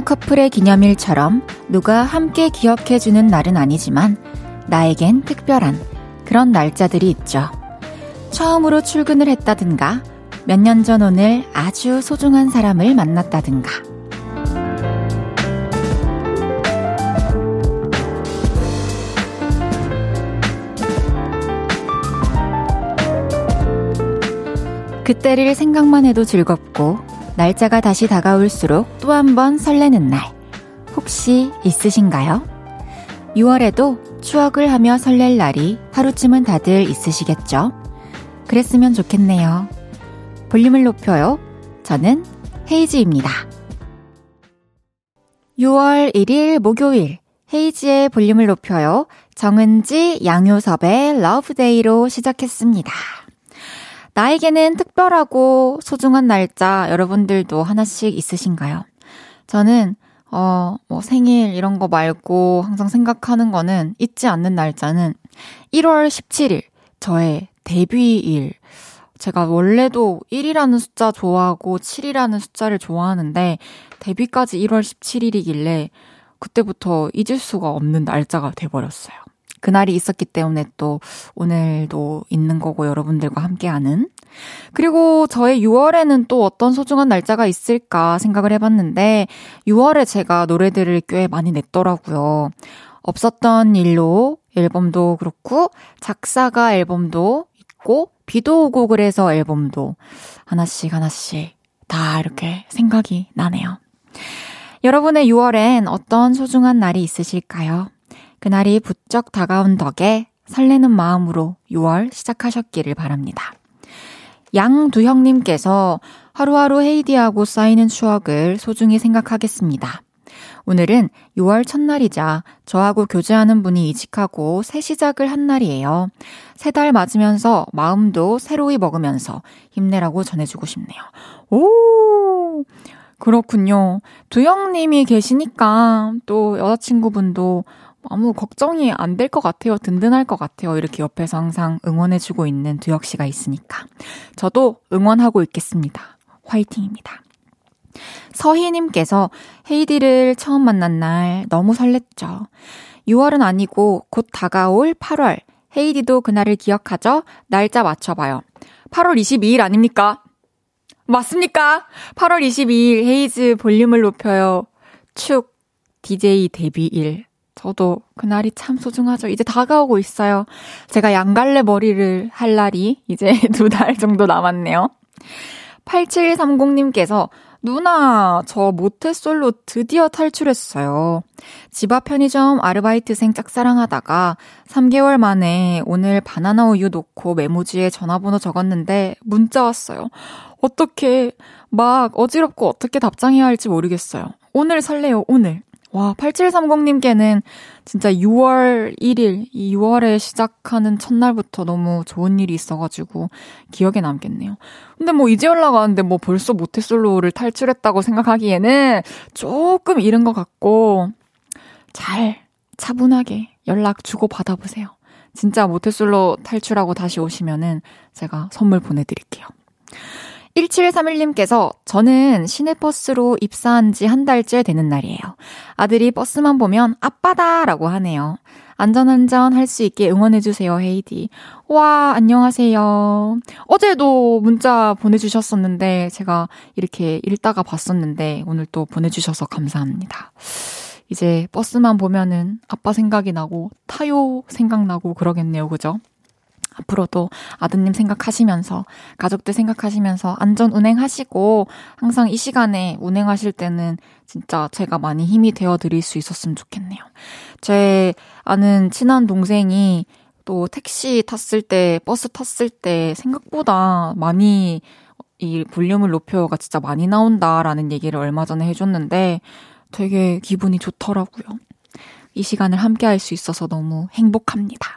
커플의 기념일처럼 누가 함께 기억해주는 날은 아니지만 나에겐 특별한 그런 날짜들이 있죠. 처음으로 출근을 했다든가 몇 년 전 오늘 아주 소중한 사람을 만났다든가 그때를 생각만 해도 즐겁고 날짜가 다시 다가올수록 또 한 번 설레는 날 혹시 있으신가요? 6월에도 추억을 하며 설렐 날이 하루쯤은 다들 있으시겠죠? 그랬으면 좋겠네요. 볼륨을 높여요. 저는 헤이즈입니다. 6월 1일 목요일 헤이즈의 볼륨을 높여요. 정은지, 양요섭의 Love Day로 시작했습니다. 나에게는 특별하고 소중한 날짜 여러분들도 하나씩 있으신가요? 저는 어, 뭐 생일 이런 거 말고 항상 생각하는 거는 잊지 않는 날짜는 1월 17일 저의 데뷔일. 제가 원래도 1이라는 숫자 좋아하고 7이라는 숫자를 좋아하는데 데뷔까지 1월 17일이길래 그때부터 잊을 수가 없는 날짜가 돼버렸어요. 그날이 있었기 때문에 또 오늘도 있는 거고 여러분들과 함께하는. 그리고 저의 6월에는 또 어떤 소중한 날짜가 있을까 생각을 해봤는데 6월에 제가 노래들을 꽤 많이 냈더라고요. 없었던 일로 앨범도 그렇고 작사가 앨범도 있고 비도 오고 그래서 앨범도 하나씩 하나씩 다 이렇게 생각이 나네요. 여러분의 6월엔 어떤 소중한 날이 있으실까요? 그날이 부쩍 다가온 덕에 설레는 마음으로 6월 시작하셨기를 바랍니다. 양두형님께서 하루하루 헤이디하고 쌓이는 추억을 소중히 생각하겠습니다. 오늘은 6월 첫날이자 저하고 교제하는 분이 이직하고 새 시작을 한 날이에요. 세 달 맞으면서 마음도 새로이 먹으면서 힘내라고 전해주고 싶네요. 오! 그렇군요. 두영님이 계시니까 또 여자친구분도 아무 걱정이 안 될 것 같아요. 든든할 것 같아요. 이렇게 옆에서 항상 응원해주고 있는 두혁 씨가 있으니까. 저도 응원하고 있겠습니다. 화이팅입니다. 서희님께서 헤이디를 처음 만난 날 너무 설렜죠. 6월은 아니고 곧 다가올 8월. 헤이디도 그날을 기억하죠? 날짜 맞춰봐요. 8월 22일 아닙니까? 맞습니까? 8월 22일 헤이즈 볼륨을 높여요. 축 DJ 데뷔일. 저도 그날이 참 소중하죠. 이제 다가오고 있어요. 제가 양갈래 머리를 할 날이 이제 두 달 정도 남았네요. 8730님께서 누나, 저 모태솔로 드디어 탈출했어요. 집 앞 편의점 아르바이트생 짝사랑하다가 3개월 만에 오늘 바나나 우유 놓고 메모지에 전화번호 적었는데 문자 왔어요. 어떻게, 막 어지럽고 어떻게 답장해야 할지 모르겠어요. 오늘 설레요, 오늘. 와, 8730님께는 진짜 6월 1일, 이 6월에 시작하는 첫날부터 너무 좋은 일이 있어가지고 기억에 남겠네요. 근데 뭐 이제 올라가는데 뭐 벌써 모태솔로를 탈출했다고 생각하기에는 조금 이른 것 같고 잘 차분하게 연락 주고 받아보세요. 진짜 모태솔로 탈출하고 다시 오시면은 제가 선물 보내드릴게요. 1731님께서 저는 시내버스로 입사한 지 한 달째 되는 날이에요. 아들이 버스만 보면 아빠다! 라고 하네요. 안전안전 할 수 있게 응원해주세요, 헤이디. 와, 안녕하세요. 어제도 문자 보내주셨었는데, 제가 이렇게 읽다가 봤었는데, 오늘 또 보내주셔서 감사합니다. 이제 버스만 보면은 아빠 생각이 나고, 타요 생각나고 그러겠네요, 그죠? 앞으로도 아드님 생각하시면서 가족들 생각하시면서 안전 운행하시고 항상 이 시간에 운행하실 때는 진짜 제가 많이 힘이 되어 드릴 수 있었으면 좋겠네요. 제 아는 친한 동생이 또 택시 탔을 때, 버스 탔을 때 생각보다 많이 이 볼륨을 높여가 진짜 많이 나온다라는 얘기를 얼마 전에 해줬는데 되게 기분이 좋더라고요. 이 시간을 함께 할 수 있어서 너무 행복합니다.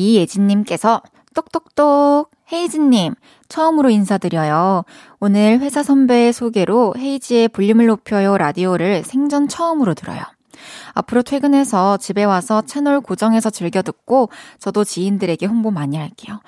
이예진님께서 똑똑똑 헤이즈님 처음으로 인사드려요. 오늘 회사 선배의 소개로 헤이즈의 볼륨을 높여요 라디오를 생전 처음으로 들어요. 앞으로 퇴근해서 집에 와서 채널 고정해서 즐겨 듣고 저도 지인들에게 홍보 많이 할게요.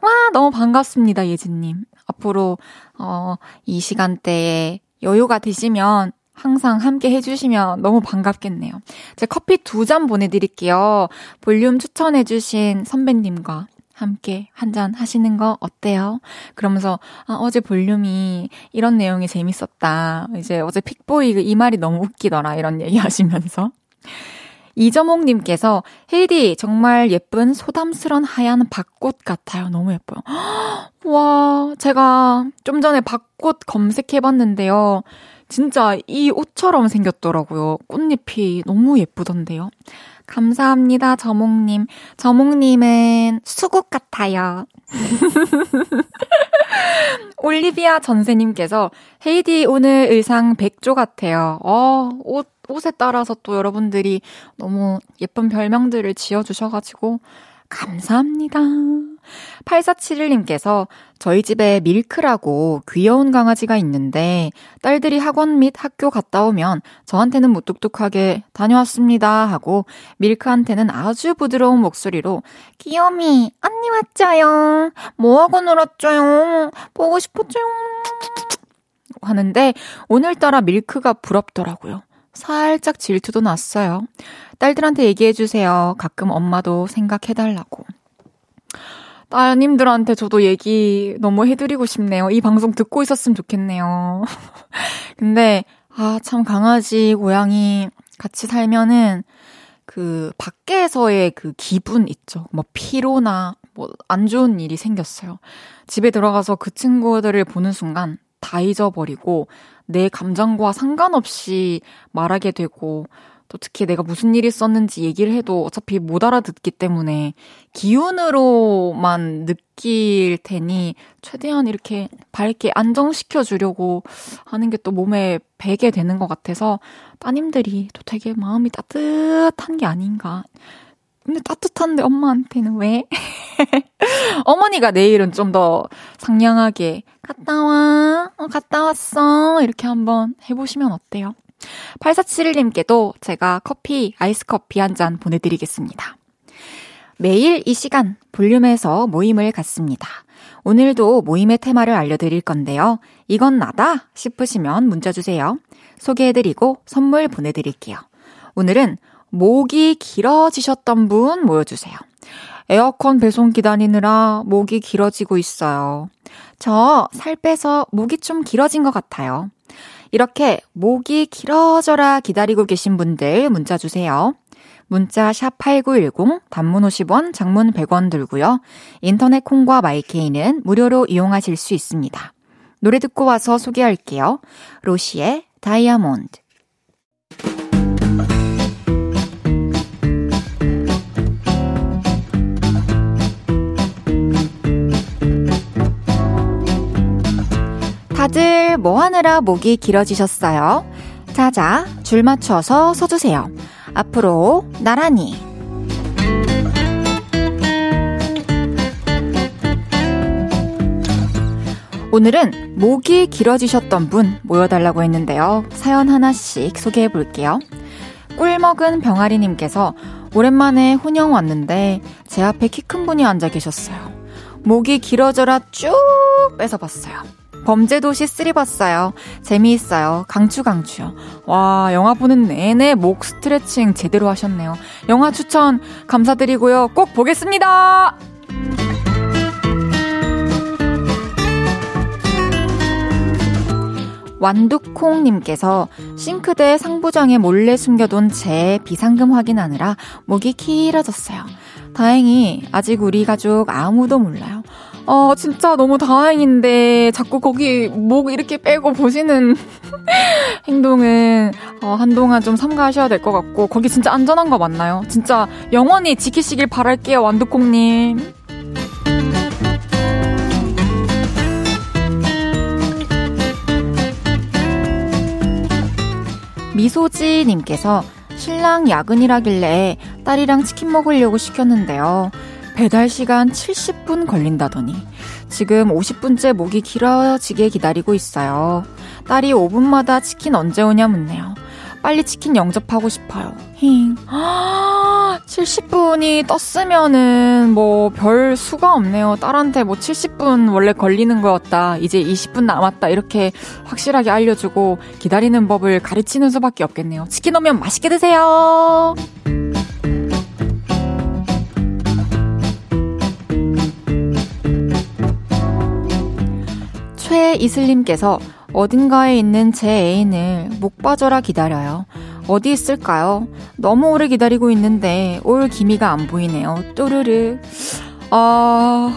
와, 너무 반갑습니다, 예진님. 앞으로, 어, 이 시간대에 여유가 되시면 항상 함께 해주시면 너무 반갑겠네요. 제가 커피 두 잔 보내드릴게요. 볼륨 추천해주신 선배님과 함께 한 잔 하시는 거 어때요? 그러면서 아, 어제 볼륨이 이런 내용이 재밌었다. 이제 어제 픽보이 이 말이 너무 웃기더라. 이런 얘기 하시면서 이점옥님께서 헤이디 정말 예쁜 소담스런 하얀 밭꽃 같아요. 너무 예뻐요. 와 제가 좀 전에 밭꽃 검색해봤는데요. 진짜 이 옷처럼 생겼더라고요. 꽃잎이 너무 예쁘던데요. 감사합니다, 저몽님. 저몽님은 수국 같아요. 올리비아 전세님께서 헤이디 오늘 의상 백조 같아요. 어, 옷, 옷에 따라서 또 여러분들이 너무 예쁜 별명들을 지어주셔가지고 감사합니다. 8471님께서 저희 집에 밀크라고 귀여운 강아지가 있는데 딸들이 학원 및 학교 갔다 오면 저한테는 무뚝뚝하게 다녀왔습니다 하고 밀크한테는 아주 부드러운 목소리로 귀요미 언니 왔죠요 뭐하고 놀았죠요 보고 싶었죠요 하는데 오늘따라 밀크가 부럽더라고요. 살짝 질투도 났어요. 딸들한테 얘기해주세요. 가끔 엄마도 생각해달라고. 따님들한테 저도 얘기 너무 해드리고 싶네요. 이 방송 듣고 있었으면 좋겠네요. 근데, 아, 참, 강아지, 고양이 같이 살면은, 그, 밖에서의 그 기분 있죠. 뭐, 피로나, 뭐, 안 좋은 일이 생겼어요. 집에 들어가서 그 친구들을 보는 순간 다 잊어버리고, 내 감정과 상관없이 말하게 되고, 또 특히 내가 무슨 일이 있었는지 얘기를 해도 어차피 못 알아듣기 때문에 기운으로만 느낄 테니 최대한 이렇게 밝게 안정시켜 주려고 하는 게 또 몸에 배게 되는 것 같아서 따님들이 또 되게 마음이 따뜻한 게 아닌가. 근데 따뜻한데 엄마한테는 왜? 어머니가 내일은 좀 더 상냥하게 갔다 와, 어, 갔다 왔어 이렇게 한번 해보시면 어때요? 8471님께도 제가 커피, 아이스 커피 한 잔 보내드리겠습니다. 매일 이 시간 볼륨에서 모임을 갖습니다. 오늘도 모임의 테마를 알려드릴 건데요. 이건 나다 싶으시면 문자 주세요. 소개해드리고 선물 보내드릴게요. 오늘은 목이 길어지셨던 분 모여주세요. 에어컨 배송 기다리느라 목이 길어지고 있어요. 저 살 빼서 목이 좀 길어진 것 같아요. 이렇게 목이 길어져라 기다리고 계신 분들 문자 주세요. 문자 샵 8910 단문 50원, 장문 100원 들고요. 인터넷 콩과 마이케이는 무료로 이용하실 수 있습니다. 노래 듣고 와서 소개할게요. 로시의 다이아몬드. 다들 뭐 하느라 목이 길어지셨어요? 자자, 줄 맞춰서 서주세요. 앞으로 나란히. 오늘은 목이 길어지셨던 분 모여달라고 했는데요. 사연 하나씩 소개해 볼게요. 꿀 먹은 병아리님께서 오랜만에 혼영 왔는데 제 앞에 키 큰 분이 앉아 계셨어요. 목이 길어져라 쭉 뺏어봤어요. 범죄도시 3 봤어요. 재미있어요. 강추 강추요. 와, 영화 보는 내내 목 스트레칭 제대로 하셨네요. 영화 추천 감사드리고요. 꼭 보겠습니다! 완두콩님께서 싱크대 상부장에 몰래 숨겨둔 제 비상금 확인하느라 목이 길어졌어요. 다행히 아직 우리 가족 아무도 몰라요. 어, 진짜 너무 다행인데, 자꾸 거기 목 이렇게 빼고 보시는 행동은, 어, 한동안 좀 삼가하셔야 될 것 같고, 거기 진짜 안전한 거 맞나요? 진짜 영원히 지키시길 바랄게요, 완두콩님. 미소지님께서 신랑 야근이라길래 딸이랑 치킨 먹으려고 시켰는데요. 배달 시간 70분 걸린다더니 지금 50분째 목이 길어지게 기다리고 있어요. 딸이 5분마다 치킨 언제 오냐 묻네요. 빨리 치킨 영접하고 싶어요. 힝. 70분이 떴으면은 뭐 별 수가 없네요. 딸한테 뭐 70분 원래 걸리는 거였다. 이제 20분 남았다. 이렇게 확실하게 알려주고 기다리는 법을 가르치는 수밖에 없겠네요. 치킨 오면 맛있게 드세요. 이슬님께서 어딘가에 있는 제 애인을 목 빠져라 기다려요. 어디 있을까요? 너무 오래 기다리고 있는데 올 기미가 안 보이네요. 또르르. 아,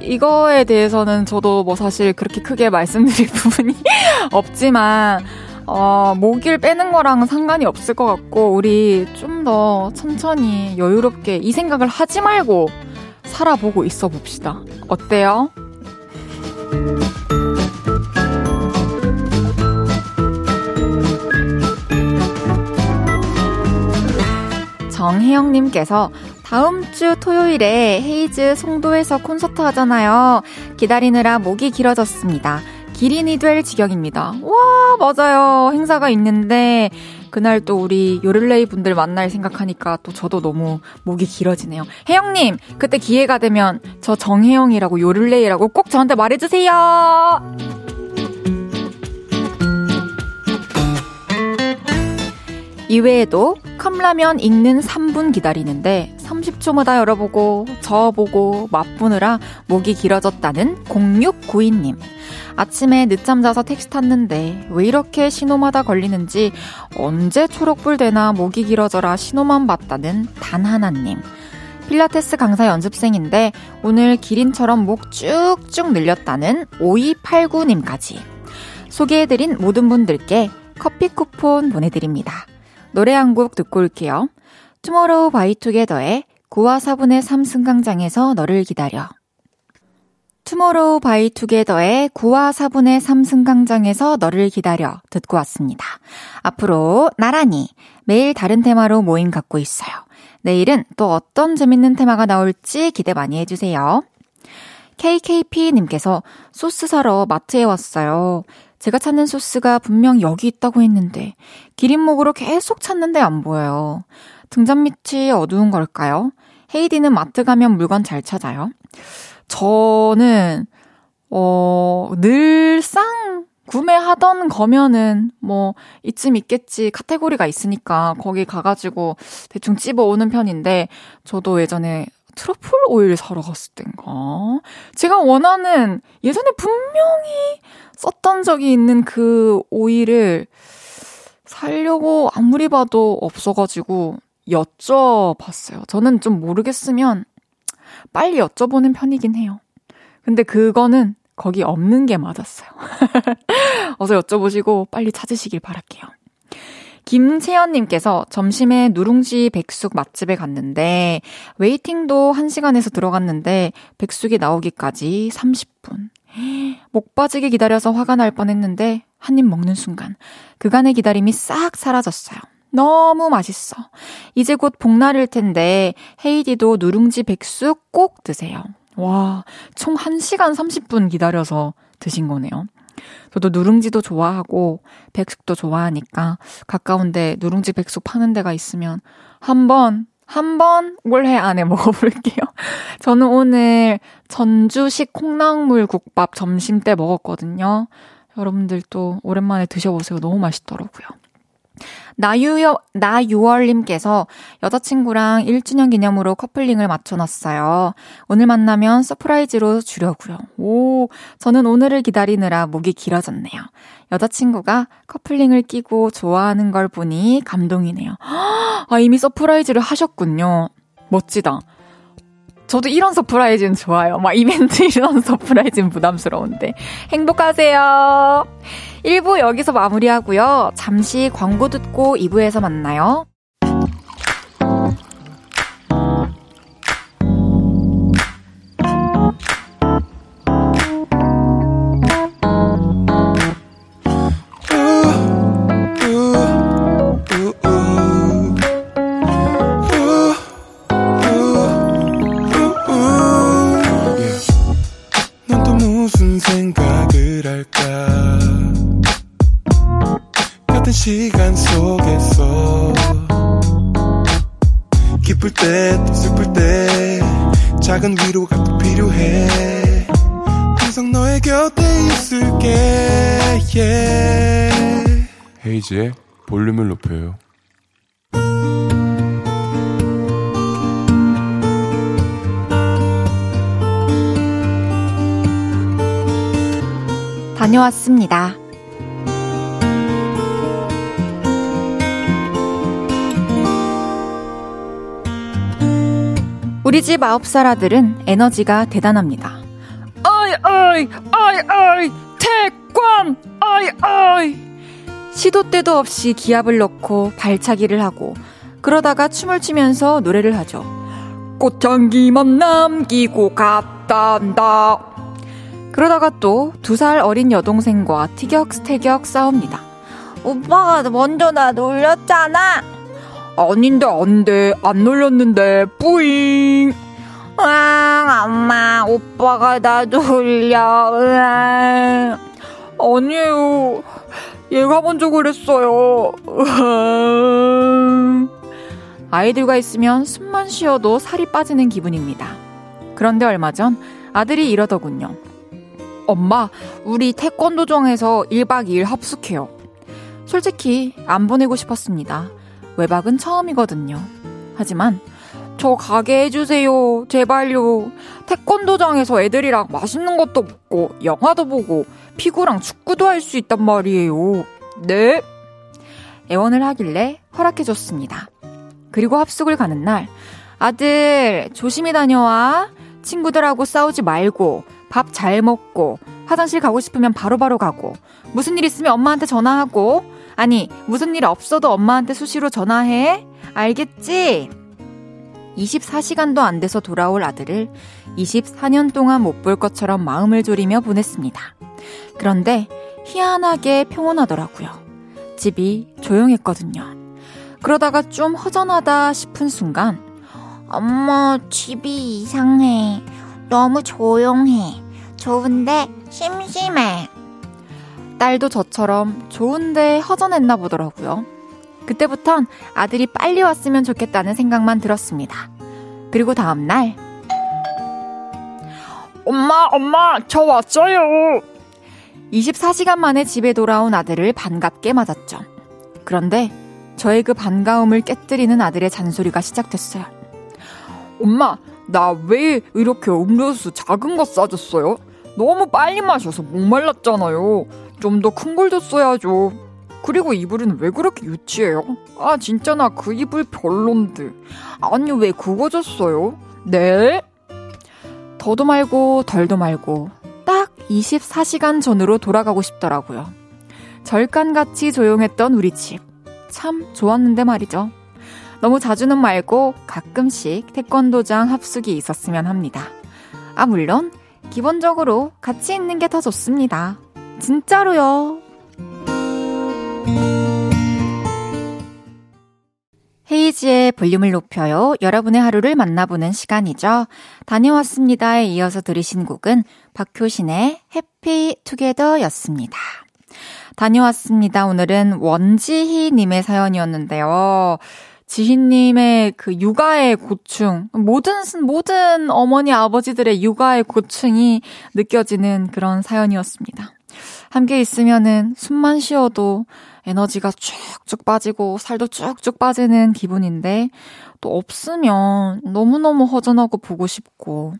이거에 대해서는 저도 뭐 사실 그렇게 크게 말씀드릴 부분이 없지만, 어, 목일 빼는 거랑 상관이 없을 것 같고, 우리 좀 더 천천히 여유롭게 이 생각을 하지 말고 살아보고 있어 봅시다. 어때요? 정혜영님께서 다음 주 토요일에 헤이즈 송도에서 콘서트 하잖아요. 기다리느라 목이 길어졌습니다. 기린이 될 지경입니다. 와, 맞아요. 행사가 있는데, 그날 또 우리 요를레이 분들 만날 생각하니까 또 저도 너무 목이 길어지네요. 혜영님, 그때 기회가 되면 저 정혜영이라고 요를레이라고 꼭 저한테 말해주세요! 이외에도 컵라면 익는 3분 기다리는데 30초마다 열어보고 저어보고 맛보느라 목이 길어졌다는 0692님. 아침에 늦잠 자서 택시 탔는데 왜 이렇게 신호마다 걸리는지 언제 초록불 되나 목이 길어져라 신호만 봤다는 단 하나님. 필라테스 강사 연습생인데 오늘 기린처럼 목 쭉쭉 늘렸다는 5289님까지. 소개해드린 모든 분들께 커피 쿠폰 보내드립니다. 노래 한 곡 듣고 올게요. 투모로우 바이투게더의 9와 4분의 3 승강장에서 너를 기다려. 투모로우 바이투게더의 9와 4분의 3 승강장에서 너를 기다려 듣고 왔습니다. 앞으로 나란히 매일 다른 테마로 모임 갖고 있어요. 내일은 또 어떤 재밌는 테마가 나올지 기대 많이 해주세요. KKP님께서 소스 사러 마트에 왔어요. 제가 찾는 소스가 분명 여기 있다고 했는데 기린목으로 계속 찾는데 안 보여요. 등잔 밑이 어두운 걸까요? 헤이디는 마트 가면 물건 잘 찾아요? 저는 어 늘상 구매하던 거면은 뭐 이쯤 있겠지 카테고리가 있으니까 거기 가가지고 대충 집어오는 편인데 저도 예전에 트러플 오일 사러 갔을 땐가 제가 원하는 예전에 분명히 썼던 적이 있는 그 오일을 살려고 아무리 봐도 없어가지고 여쭤봤어요. 저는 좀 모르겠으면 빨리 여쭤보는 편이긴 해요. 근데 그거는 거기 없는 게 맞았어요. 어서 여쭤보시고 빨리 찾으시길 바랄게요. 김채연님께서 점심에 누룽지 백숙 맛집에 갔는데, waiting도 1시간 해서 들어갔는데, 백숙이 나오기까지 30분. 목 빠지게 기다려서 화가 날 뻔했는데, 한 입 먹는 순간, 그간의 기다림이 싹 사라졌어요. 너무 맛있어. 이제 곧 복날일 텐데, 헤이즈도 누룽지 백숙 꼭 드세요. 와, 총 1시간 30분 기다려서 드신 거네요. 저도 누룽지도 좋아하고 백숙도 좋아하니까 가까운데 누룽지 백숙 파는 데가 있으면 한번 한번 올해 안에 먹어볼게요. 저는 오늘 전주식 콩나물 국밥 점심 때 먹었거든요. 여러분들도 오랜만에 드셔보세요. 너무 맛있더라고요. 나유여, 나유월님께서 여자친구랑 1주년 기념으로 커플링을 맞춰놨어요. 오늘 만나면 surprise로 주려고요. 오, 저는 오늘을 기다리느라 목이 길어졌네요. 여자친구가 커플링을 끼고 좋아하는 걸 보니 감동이네요. 아, 이미 surprise를 하셨군요. 멋지다. 저도 이런 surprise는 좋아요. 막 이벤트 이런 surprise는 부담스러운데. 행복하세요. 1부 여기서 마무리하고요. 잠시 광고 듣고 2부에서 만나요. 헤이지의 볼륨을 높여요 다녀왔습니다. 우리 집 아홉 살 아들은 에너지가 대단합니다. 아이, 아이, 아이, 아이, 태권, 아이, 아이. 시도 때도 없이 기압을 넣고 발차기를 하고, 그러다가 춤을 추면서 노래를 하죠. 꽃향기만 남기고 갔단다. 그러다가 또 두 살 어린 여동생과 티격태격 싸웁니다. 오빠가 먼저 나 놀렸잖아. 아닌데, 안 돼. 안 놀렸는데, 뿌잉. 으앙, 엄마, 오빠가 나 놀려, 으앙. 아니에요. 얘가 먼저 그랬어요. 아이들과 있으면 숨만 쉬어도 살이 빠지는 기분입니다. 그런데 얼마 전 아들이 이러더군요. 엄마, 우리 태권도정에서 1박 2일 합숙해요. 솔직히 안 보내고 싶었습니다. 외박은 처음이거든요. 하지만 저 가게 해주세요. 제발요. 태권도장에서 애들이랑 맛있는 것도 먹고 영화도 보고 피구랑 축구도 할 수 있단 말이에요. 네. 애원을 하길래 허락해줬습니다. 그리고 합숙을 가는 날 아들 조심히 다녀와. 친구들하고 싸우지 말고 밥 잘 먹고 화장실 가고 싶으면 바로바로 바로 가고 무슨 일 있으면 엄마한테 전화하고 아니, 무슨 일 없어도 엄마한테 수시로 전화해. 알겠지? 24시간도 안 돼서 돌아올 아들을 24년 동안 못 볼 것처럼 마음을 졸이며 보냈습니다. 그런데 희한하게 평온하더라고요. 집이 조용했거든요. 그러다가 좀 허전하다 싶은 순간, 엄마, 집이 이상해. 너무 조용해. 좋은데 심심해. 딸도 저처럼 좋은데 허전했나 보더라고요. 그때부턴 아들이 빨리 왔으면 좋겠다는 생각만 들었습니다. 그리고 다음날, 엄마, 엄마, 저 왔어요! 24시간 만에 집에 돌아온 아들을 반갑게 맞았죠. 그런데 저의 그 반가움을 깨뜨리는 아들의 잔소리가 시작됐어요. 엄마, 나 왜 이렇게 음료수 작은 거 싸줬어요? 너무 빨리 마셔서 목말랐잖아요. 좀 더 큰 걸 줬어야죠. 그리고 이불은 왜 그렇게 유치해요? 아, 진짜 나 그 이불 별론데. 아니, 왜 그거 줬어요? 네? 더도 말고 덜도 말고 딱 24시간 전으로 돌아가고 싶더라고요. 절간같이 조용했던 우리 집. 참 좋았는데 말이죠. 너무 자주는 말고 가끔씩 태권도장 합숙이 있었으면 합니다. 아, 물론 기본적으로 같이 있는 게 더 좋습니다. 진짜로요. 헤이지의 볼륨을 높여요. 여러분의 하루를 만나보는 시간이죠. 다녀왔습니다에 이어서 들으신 곡은 박효신의 해피 투게더 였습니다. 다녀왔습니다. 오늘은 원지희님의 사연이었는데요. 지희님의 그 육아의 고충, 모든, 모든 어머니, 아버지들의 육아의 고충이 느껴지는 그런 사연이었습니다. 함께 있으면은 숨만 쉬어도 에너지가 쭉쭉 빠지고 살도 쭉쭉 빠지는 기분인데 또 없으면 너무너무 허전하고 보고 싶고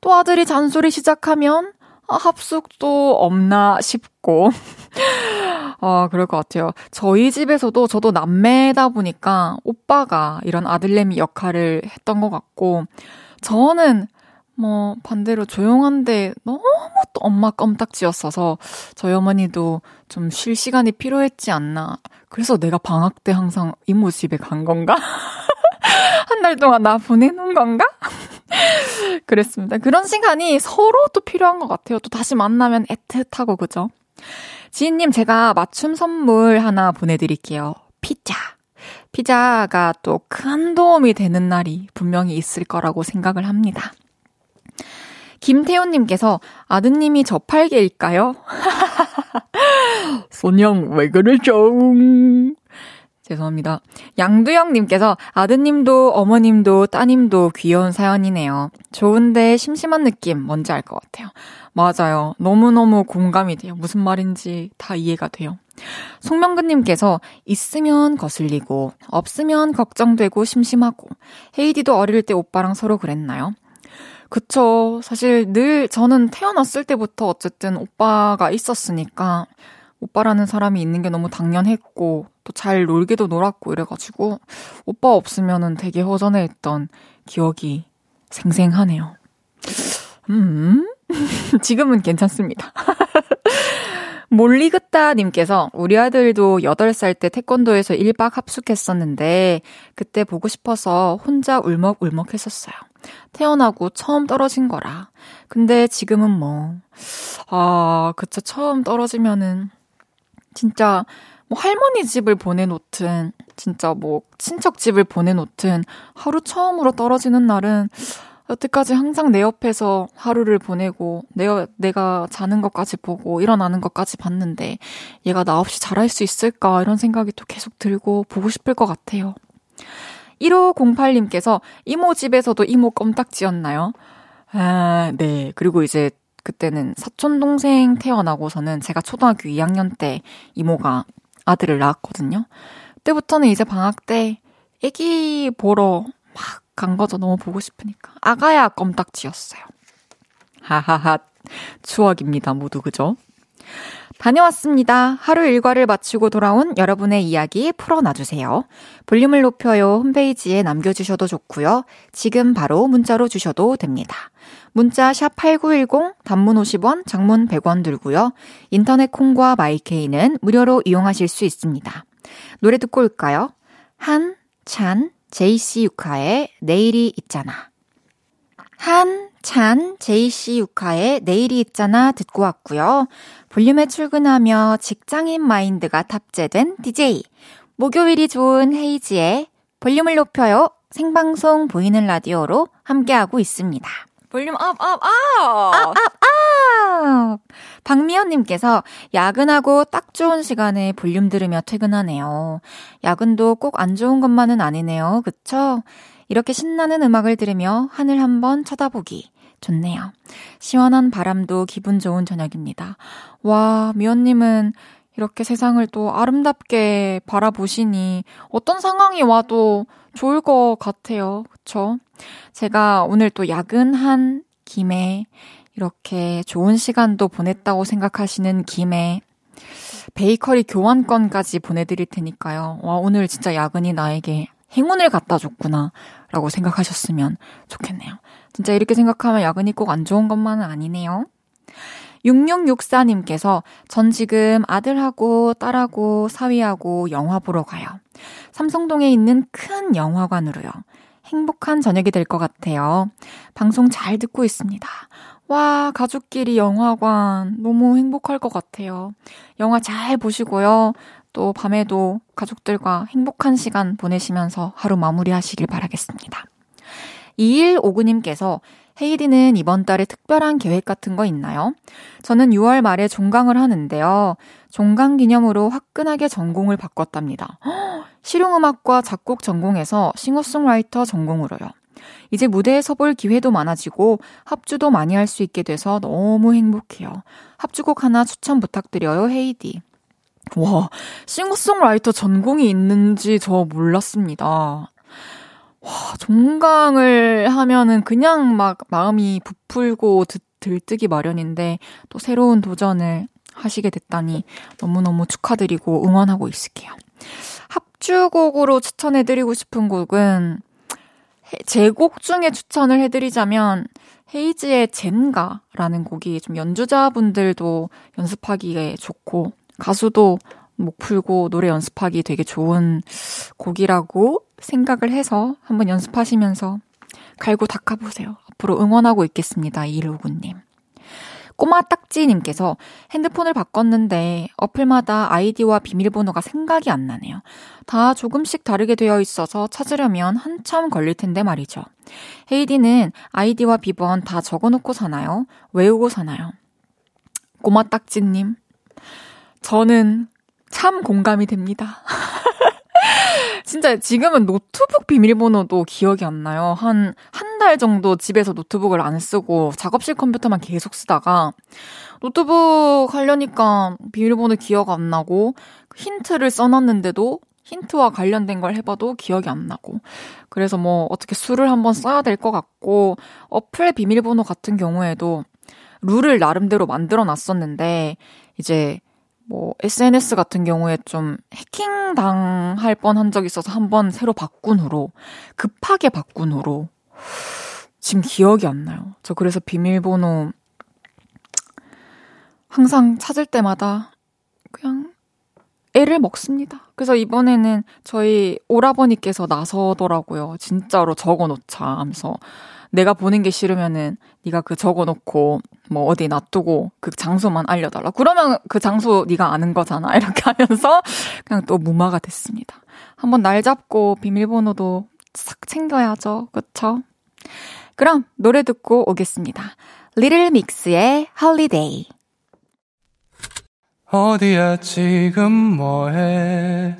또 아들이 잔소리 시작하면 아, 합숙도 없나 싶고 아, 그럴 것 같아요. 저희 집에서도 저도 남매다 보니까 오빠가 이런 아들내미 역할을 했던 것 같고 저는 뭐 반대로 조용한데 너무 또 엄마 껌딱지였어서 저희 어머니도 좀 쉴 시간이 필요했지 않나. 그래서 내가 방학 때 항상 이모 집에 간 건가? 한 달 동안 나 보내놓은 건가? 그랬습니다. 그런 시간이 서로 또 필요한 것 같아요. 또 다시 만나면 애틋하고, 그죠? 지인님, 제가 맞춤 선물 하나 보내드릴게요. 피자. 피자가 또 큰 도움이 되는 날이 분명히 있을 거라고 생각을 합니다. 김태훈님께서 아드님이 저팔계일까요? 손영, 왜 그러죠? 죄송합니다. 양두영님께서 아드님도 어머님도 따님도 귀여운 사연이네요. 좋은데 심심한 느낌 뭔지 알 것 같아요. 맞아요. 너무너무 공감이 돼요. 무슨 말인지 다 이해가 돼요. 송명근님께서 있으면 거슬리고 없으면 걱정되고 심심하고 헤이디도 어릴 때 오빠랑 서로 그랬나요? 그쵸. 사실 늘 저는 태어났을 때부터 어쨌든 오빠가 있었으니까 오빠라는 사람이 있는 게 너무 당연했고 또 잘 놀기도 놀았고 이래가지고 오빠 없으면은 되게 허전해했던 기억이 생생하네요. 음, 지금은 괜찮습니다. 몰리그따님께서 우리 아들도 8살 때 태권도에서 1박 합숙했었는데 그때 보고 싶어서 혼자 울먹울먹 했었어요. 태어나고 처음 떨어진 거라. 근데 지금은 뭐, 아, 그쵸. 처음 떨어지면은 진짜 뭐 할머니 집을 보내놓든 진짜 뭐 친척 집을 보내놓든 하루 처음으로 떨어지는 날은 여태까지 항상 내 옆에서 하루를 보내고 내가, 내가 자는 것까지 보고 일어나는 것까지 봤는데 얘가 나 없이 잘할 수 있을까 이런 생각이 또 계속 들고 보고 싶을 것 같아요. 1508님께서 이모 집에서도 이모 껌딱지였나요? 아, 네. 그리고 이제 그때는 사촌 동생 태어나고서는 제가 초등학교 2학년 때 이모가 아들을 낳았거든요. 그때부터는 이제 방학 때 애기 보러 막 간 거죠. 너무 보고 싶으니까. 아가야 껌딱지였어요. 하하하. 추억입니다. 모두 그죠? 다녀왔습니다. 하루 일과를 마치고 돌아온 여러분의 이야기 풀어놔주세요. 볼륨을 높여요 홈페이지에 남겨주셔도 좋고요. 지금 바로 문자로 주셔도 됩니다. 문자 샵 8910 단문 50원, 장문 100원 들고요. 인터넷 콩과 마이케이는 무료로 이용하실 수 있습니다. 노래 듣고 올까요? 한, 찬, 제이씨 유카의 내일이 있잖아. 한, 찬, 제이씨 유카의 내일이 있잖아 듣고 왔고요. 볼륨에 출근하며 직장인 마인드가 탑재된 DJ. 목요일이 좋은 헤이지의 볼륨을 높여요. 생방송 보이는 라디오로 함께하고 있습니다. 볼륨 up, up, up! up, up, up! 박미연님께서 야근하고 딱 좋은 시간에 볼륨 들으며 퇴근하네요. 야근도 꼭 안 좋은 것만은 아니네요. 그쵸? 이렇게 신나는 음악을 들으며 하늘 한번 쳐다보기. 좋네요. 시원한 바람도 기분 좋은 저녁입니다. 와, 미연님은 이렇게 세상을 또 아름답게 바라보시니 어떤 상황이 와도 좋을 것 같아요. 그쵸? 제가 오늘 또 야근한 김에 이렇게 좋은 시간도 보냈다고 생각하시는 김에 베이커리 교환권까지 보내드릴 테니까요. 와, 오늘 진짜 야근이 나에게 행운을 갖다 줬구나. 라고 생각하셨으면 좋겠네요. 진짜 이렇게 생각하면 야근이 꼭 안 좋은 것만은 아니네요. 6664님께서 전 지금 아들하고 딸하고 사위하고 영화 보러 가요. 삼성동에 있는 큰 영화관으로요. 행복한 저녁이 될 것 같아요. 방송 잘 듣고 있습니다. 와, 가족끼리 영화관 너무 행복할 것 같아요. 영화 잘 보시고요. 또 밤에도 가족들과 행복한 시간 보내시면서 하루 마무리하시길 바라겠습니다. 2159님께서 헤이디는 이번 달에 특별한 계획 같은 거 있나요? 저는 6월 말에 종강을 하는데요. 종강 기념으로 화끈하게 전공을 바꿨답니다. 실용음악과 작곡 전공에서 싱어송라이터 전공으로요. 이제 무대에 서볼 기회도 많아지고 합주도 많이 할 수 있게 돼서 너무 행복해요. 합주곡 하나 추천 부탁드려요, 헤이디. 와, 싱어송라이터 전공이 있는지 저 몰랐습니다. 와, 종강을 하면은 그냥 막 마음이 부풀고 드, 들뜨기 마련인데 또 새로운 도전을 하시게 됐다니 너무너무 축하드리고 응원하고 있을게요. 합주곡으로 추천해드리고 싶은 곡은 제 곡 중에 추천을 해드리자면 헤이즈의 젠가라는 곡이 좀 연주자분들도 연습하기에 좋고 가수도 목 풀고 노래 연습하기 되게 좋은 곡이라고 생각을 해서 한번 연습하시면서 갈고 닦아보세요. 앞으로 응원하고 있겠습니다. 이일구님 꼬마 딱지님께서 핸드폰을 바꿨는데 어플마다 아이디와 비밀번호가 생각이 안 나네요. 다 조금씩 다르게 되어 있어서 찾으려면 한참 걸릴 텐데 말이죠. 헤이즈는 아이디와 비번 다 적어놓고 사나요? 외우고 사나요? 꼬마 딱지님, 저는 참 공감이 됩니다. 진짜 지금은 노트북 비밀번호도 기억이 안 나요. 한, 한 달 정도 집에서 노트북을 안 쓰고 작업실 컴퓨터만 계속 쓰다가 노트북 하려니까 비밀번호 기억 안 나고 힌트를 써놨는데도 힌트와 관련된 걸 해봐도 기억이 안 나고. 그래서 뭐 어떻게 수를 한번 써야 될 것 같고, 어플 비밀번호 같은 경우에도 룰을 나름대로 만들어 놨었는데, 이제 뭐 SNS 같은 경우에 좀 해킹 당할 뻔한 적이 있어서 한 번 새로 바꾼 후로 급하게 바꾼 후로 지금 기억이 안 나요. 저 그래서 비밀번호 항상 찾을 때마다 그냥 애를 먹습니다. 그래서 이번에는 저희 오라버니께서 나서더라고요. 진짜로 적어 놓자 하면서 내가 보는 게 싫으면은 네가 그 적어놓고 뭐 어디 놔두고 그 장소만 알려달라. 그러면 그 장소 네가 아는 거잖아. 이렇게 하면서 그냥 또 무마가 됐습니다. 한번 날 잡고 비밀번호도 싹 챙겨야죠. 그쵸? 그럼 노래 듣고 오겠습니다. 리틀 믹스의 Holiday. 어디야 지금 뭐해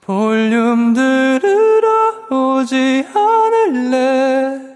볼륨 들으러 오지 않을래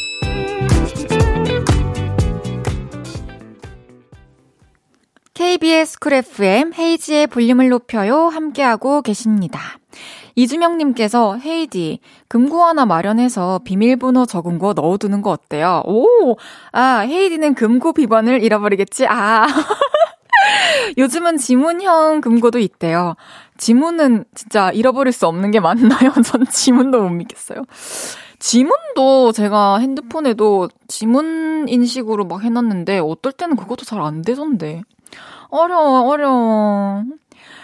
KBS 쿨 FM 헤이즈의 볼륨을 높여요 함께하고 계십니다. 이주명님께서 헤이디 금고 하나 마련해서 비밀번호 적은 거 넣어두는 거 어때요? 오, 아 헤이디는 금고 비번을 잃어버리겠지. 아 요즘은 지문형 금고도 있대요. 지문은 진짜 잃어버릴 수 없는 게 맞나요? 전 지문도 못 믿겠어요. 지문도 제가 핸드폰에도 지문 인식으로 막 해놨는데 어떨 때는 그것도 잘 안 되던데. 어려워, 어려워.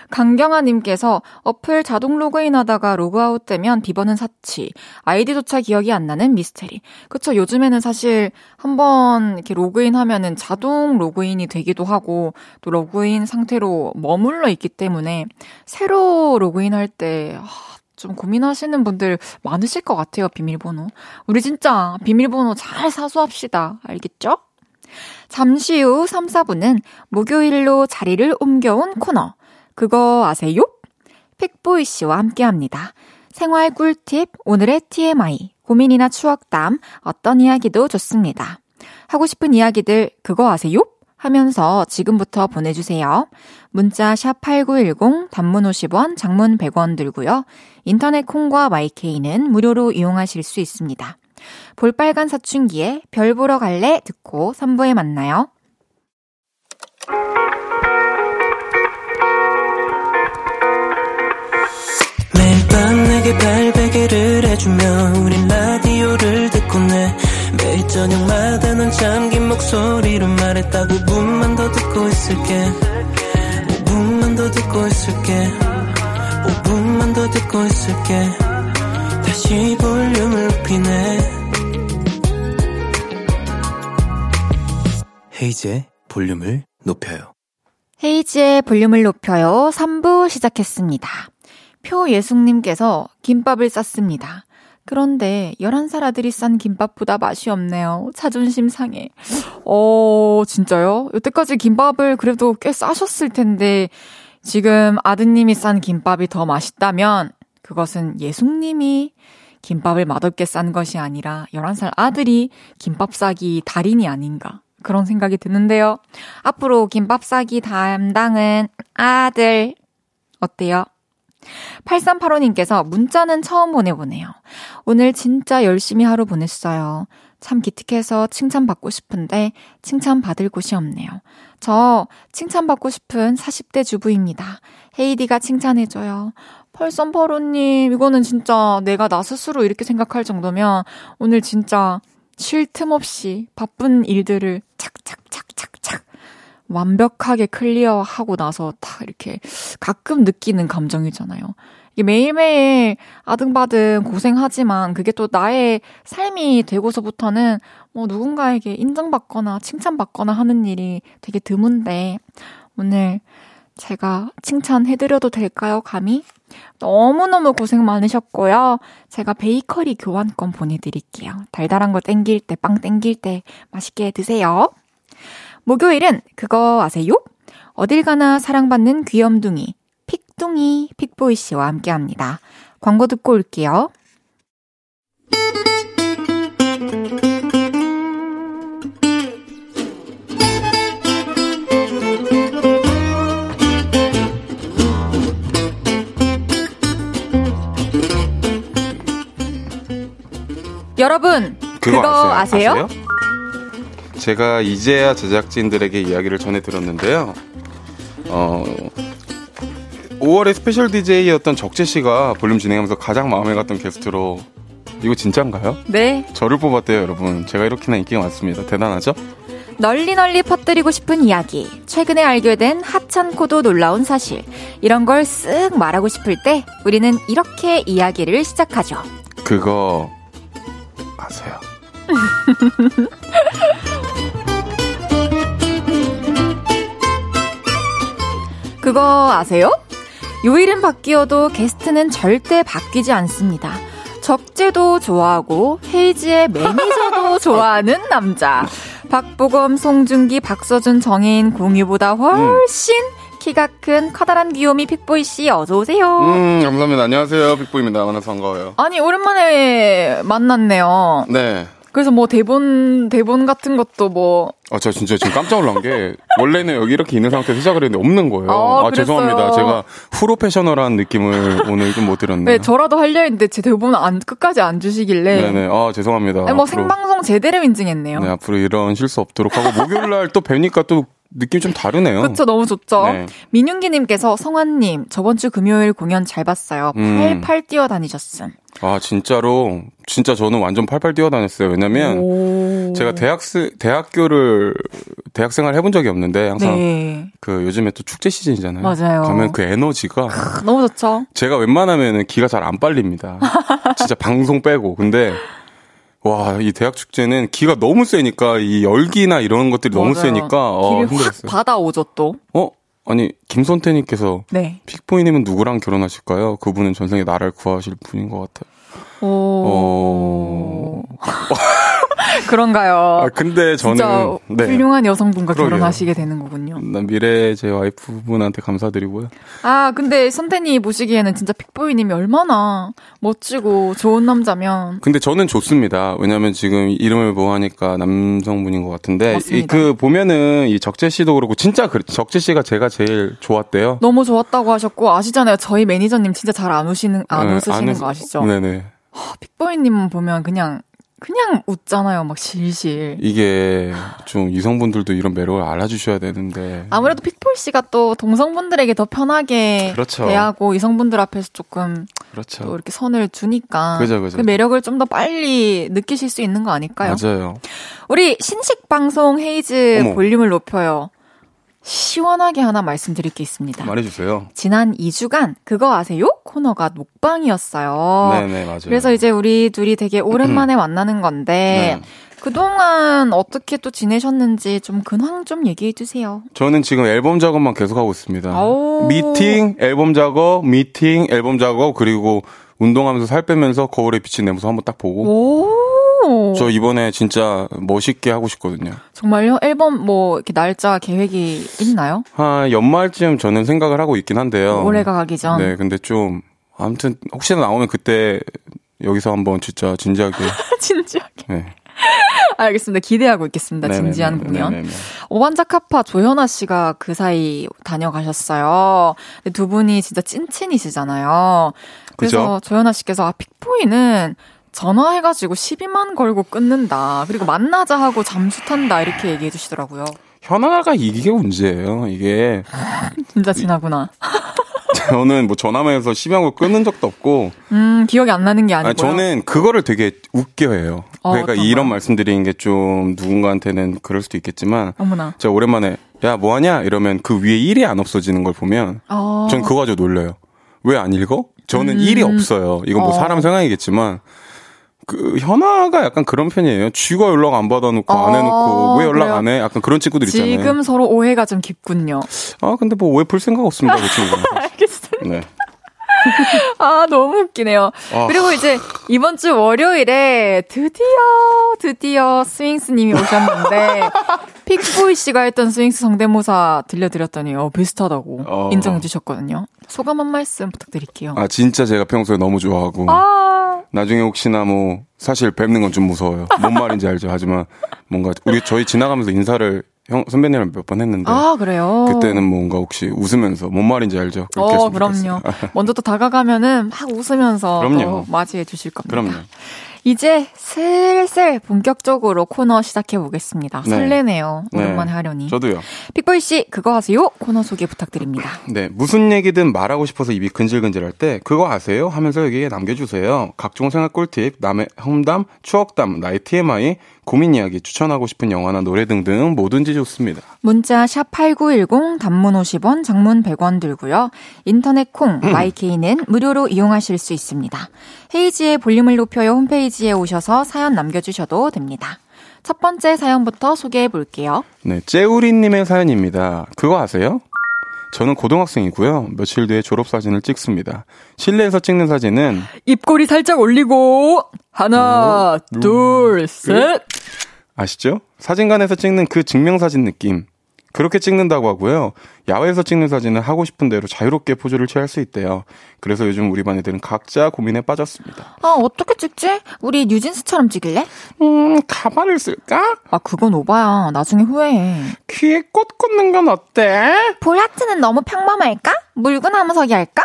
강경아님께서 어플 자동 로그인 하다가 로그아웃 되면 비번은 사치. 아이디조차 기억이 안 나는 미스테리. 그쵸. 요즘에는 사실 한번 이렇게 로그인 하면은 자동 로그인이 되기도 하고 또 로그인 상태로 머물러 있기 때문에 새로 로그인 할 때, 아, 좀 고민하시는 분들 많으실 것 같아요, 비밀번호. 우리 진짜 비밀번호 잘 사수합시다. 알겠죠? 잠시 후 3, 4분은 목요일로 자리를 옮겨온 코너. 그거 아세요? 픽보이 씨와 함께 합니다. 생활 꿀팁, 오늘의 TMI, 고민이나 추억담, 어떤 이야기도 좋습니다. 하고 싶은 이야기들, 그거 아세요? 하면서 지금부터 보내주세요. 문자 샵 8910 단문 50원, 장문 100원 들고요. 인터넷 콩과 마이케이는 무료로 이용하실 수 있습니다. 볼빨간 사춘기에 별 보러 갈래 듣고 3부에 만나요. 매일 밤 내게 발베개를 해주며 우린 라디오를 듣고 내 매일 저녁마다 넌 잠긴 목소리로 말했다 5분만 더 듣고 있을게 볼륨을 높여요. 3부 시작했습니다. 표예숙님께서 김밥을 쌌습니다. 그런데 11살 아들이 싼 김밥보다 맛이 없네요. 자존심 상해. 어, 진짜요? 여태까지 김밥을 그래도 꽤 싸셨을 텐데, 지금 아드님이 싼 김밥이 더 맛있다면, 그것은 예숙님이 김밥을 맛없게 싼 것이 아니라 11살 아들이 김밥 싸기 달인이 아닌가. 그런 생각이 드는데요. 앞으로 김밥 싸기 담당은 아들. 어때요? 8385님께서 문자는 처음 보내보네요. 오늘 진짜 열심히 하루 보냈어요. 참 기특해서 칭찬받고 싶은데 칭찬받을 곳이 없네요. 저 칭찬받고 싶은 40대 주부입니다. 헤이디가 칭찬해줘요. 8385님, 이거는 진짜 내가 나 스스로 이렇게 생각할 정도면 오늘 진짜 쉴 틈 없이 바쁜 일들을 착착착착착 완벽하게 클리어하고 나서 다 이렇게 가끔 느끼는 감정이잖아요. 이게 매일매일 아등바등 고생하지만 그게 또 나의 삶이 되고서부터는 뭐 누군가에게 인정받거나 칭찬받거나 하는 일이 되게 드문데 오늘 제가 칭찬해드려도 될까요, 감히? 너무너무 고생 많으셨고요. 제가 베이커리 교환권 보내드릴게요. 달달한 거 땡길 때, 빵 땡길 때 맛있게 드세요. 목요일은 그거 아세요? 어딜 가나 사랑받는 귀염둥이, 픽둥이, 픽보이 씨와 함께 합니다. 광고 듣고 올게요. 여러분, 그거, 그거 아세요? 아세요? 제가 이제야 제작진들에게 이야기를 전해 들었는데요. 어, 5월에 special DJ였던 적재 씨가 볼륨 진행하면서 가장 마음이 갔던 게스트로 이거 진짠가요? 네. 저를 뽑았대요, 여러분. 제가 이렇게나 인기가 많습니다. 대단하죠? 널리 널리 퍼뜨리고 싶은 이야기. 최근에 알게 된 하찮고도 놀라운 사실. 이런 걸 쓱 말하고 싶을 때 우리는 이렇게 이야기를 시작하죠. 그거 아세요? 그거 아세요? 요일은 바뀌어도 게스트는 절대 바뀌지 않습니다. 적재도 좋아하고 헤이지의 매니저도 좋아하는 남자. 박보검, 송중기, 박서준, 정인, 공유보다 훨씬 음. 키가 큰 커다란 귀요미 픽보이 씨 어서 오세요. 음, 감사합니다. 안녕하세요. 픽보입니다. 만나서 반가워요. 아니 오랜만에 만났네요. 네. 그래서 뭐 대본 대본 같은 것도 뭐. 아, 저 진짜 지금 깜짝 놀란 게 원래는 여기 이렇게 있는 상태에서 시작을 했는데 없는 거예요. 아, 아 죄송합니다. 제가 프로페셔널한 느낌을 오늘 좀못 들었네요. 네, 저라도 하려 했는데 제 대본 안 끝까지 안 주시길래. 네네. 아 죄송합니다. 아니, 뭐 앞으로, 생방송 제대로 인증했네요. 네, 앞으로 이런 실수 없도록 하고 목요일 날 또 뵈니까 또 느낌 좀 다르네요. 그쵸, 너무 좋죠. 네. 민윤기님께서 성환님, 저번 주 금요일 공연 잘 봤어요. 음. 팔팔 뛰어다니셨음. 아, 진짜로. 진짜 저는 완전 팔팔 뛰어다녔어요. 왜냐면, 오. 제가 대학스, 대학교를, 대학생활 해본 적이 없는데, 항상, 네. 그 요즘에 또 축제 시즌이잖아요. 맞아요. 가면 그 에너지가. 너무 좋죠. 제가 웬만하면은 기가 잘 안 빨립니다. 진짜 방송 빼고. 근데, 와, 이 대학 축제는 기가 너무 세니까 이 열기나 이런 것들이 맞아요. 너무 세니까 어, 힘들었어요. 받아오죠 또. 어? 아니 김선태님께서 네. 픽보이님은 누구랑 결혼하실까요? 그분은 전생에 나를 구하실 분인 것 같아요. 오. 어... 그런가요? 아, 근데 저는 네. 훌륭한 여성분과 그러게요. 결혼하시게 되는 거군요. 난 미래 제 와이프분한테 감사드리고요. 아, 근데 선태님 보시기에는 진짜 픽보이님이 얼마나 멋지고 좋은 남자면. 근데 저는 좋습니다. 왜냐면 지금 이름을 보하니까 남성분인 것 같은데 이, 그 보면은 이 적재 씨도 그렇고 진짜 그, 적재 씨가 제가 제일 좋았대요. 너무 좋았다고 하셨고 아시잖아요. 저희 매니저님 진짜 잘안 웃으시는 안 네, 웃으시는 안 거 아시죠? 네네. 픽보이님 보면 그냥 그냥 웃잖아요, 막 실실. 이게 좀 이성분들도 이런 매력을 알아주셔야 되는데. 아무래도 픽폴 씨가 또 동성분들에게 더 편하게 그렇죠. 대하고 이성분들 앞에서 조금 그렇죠. 또 이렇게 선을 주니까 그죠, 그죠. 그 매력을 좀 더 빨리 느끼실 수 있는 거 아닐까요? 맞아요. 우리 신식 방송 헤이즈 어머. 볼륨을 높여요. 시원하게 하나 말씀드릴 게 있습니다. 말해주세요. 지난 2주간 그거 아세요? 코너가 녹방이었어요. 네네, 맞아요. 그래서 이제 우리 둘이 되게 오랜만에 만나는 건데, 네. 그동안 어떻게 또 지내셨는지 좀 근황 좀 얘기해 주세요. 저는 지금 앨범 작업만 계속하고 있습니다. 오. 미팅, 앨범 작업, 미팅, 앨범 작업, 그리고 운동하면서 살 빼면서 거울에 비친 내 모습 한번 딱 보고. 오. 저 이번에 진짜 멋있게 하고 싶거든요. 정말요? 앨범 뭐 이렇게 날짜 계획이 있나요? 한 연말쯤 저는 생각을 하고 있긴 한데요. 올해가 가기 전. 네, 근데 좀 아무튼 혹시나 나오면 그때 여기서 한번 진짜 진지하게. 진지하게. 네. 알겠습니다. 기대하고 있겠습니다. 네네네. 진지한 공연. 네네네. 오반자카파 조현아 씨가 그 사이 다녀가셨어요. 근데 두 분이 진짜 찐친이시잖아요. 그래서 그죠? 조현아 씨께서 아, 픽보이는 전화해가지고 12만 걸고 끊는다. 그리고 만나자 하고 잠수 탄다. 이렇게 얘기해 주시더라고요. 현아가 이게 문제예요. 이게 진짜 지나구나. 저는 뭐 전화만해서 심하고 끊는 적도 없고 음, 기억이 안 나는 게 아니고요. 아니, 저는 그거를 되게 웃겨해요. 어, 그러니까 어떤 이런? 말씀드리는 게 좀 누군가한테는 그럴 수도 있겠지만 어머나. 제가 오랜만에 야 뭐 하냐 이러면 그 위에 일이 안 없어지는 걸 보면 어. 전 그거 가지고 놀려요. 왜 안 읽어? 저는 일이 없어요. 이건 뭐 음. 어. 사람 성향이겠지만 그 현아가 약간 그런 편이에요. 지가 연락 안 받아놓고 안 어, 해놓고 왜 연락 그래요? 안 해? 약간 그런 친구들 있잖아요. 지금 서로 오해가 좀 깊군요. 아 근데 뭐 오해 풀 생각 없습니다 그 친구는. 알겠습니다. 네. 아, 너무 웃기네요. 아. 그리고 이제 이번 주 월요일에 드디어, 드디어 스윙스님이 오셨는데, 픽보이 씨가 했던 스윙스 성대모사 들려드렸더니, 어, 비슷하다고 어. 인정해 주셨거든요. 소감 한 말씀 부탁드릴게요. 아 진짜 제가 평소에 너무 좋아하고 아, 나중에 혹시나 뭐 사실 뵙는 건 좀 무서워요. 뭔 말인지 알죠. 하지만 뭔가 우리 저희 지나가면서 인사를 형 선배님이랑 몇 번 했는데 아, 그래요? 그때는 뭔가 혹시 웃으면서 뭔 말인지 알죠. 어, 그럼요. 먼저 또 다가가면은 막 웃으면서 그럼요. 또 맞이해 주실 겁니다. 그럼요. 이제 슬슬 본격적으로 코너 시작해 보겠습니다. 네. 설레네요. 네. 오랜만에 하려니. 저도요. 픽보이 씨, 그거 하세요? 코너 소개 부탁드립니다. 네, 무슨 얘기든 말하고 싶어서 입이 근질근질할 때 그거 아세요? 하면서 여기에 남겨주세요. 각종 생활 꿀팁, 남의 험담, 추억담, 나의 TMI, 고민 이야기, 추천하고 싶은 영화나 노래 등등 뭐든지 좋습니다. 문자 샵 8910 단문 50원, 장문 100원 들고요. 인터넷 콩, 음. 마이케이는 무료로 이용하실 수 있습니다. 헤이지의 볼륨을 높여요 홈페이지에 오셔서 사연 남겨 주셔도 됩니다. 첫 번째 사연부터 소개해 볼게요. 네, 째우리 님의 사연입니다. 그거 아세요? 저는 고등학생이고요. 며칠 뒤에 졸업사진을 찍습니다. 실내에서 찍는 사진은 입꼬리 살짝 올리고 하나, 둘, 셋. 아시죠? 사진관에서 찍는 그 증명사진 느낌. 그렇게 찍는다고 하고요. 야외에서 찍는 사진은 하고 싶은 대로 자유롭게 포즈를 취할 수 있대요. 그래서 요즘 우리 반 애들은 각자 고민에 빠졌습니다. 아, 어떻게 찍지? 우리 뉴진스처럼 찍을래? 음, 가발을 쓸까? 아, 그건 오바야. 나중에 후회해. 귀에 꽃 꽂는 건 어때? 볼하트는 너무 평범할까? 물구나 무서기 할까?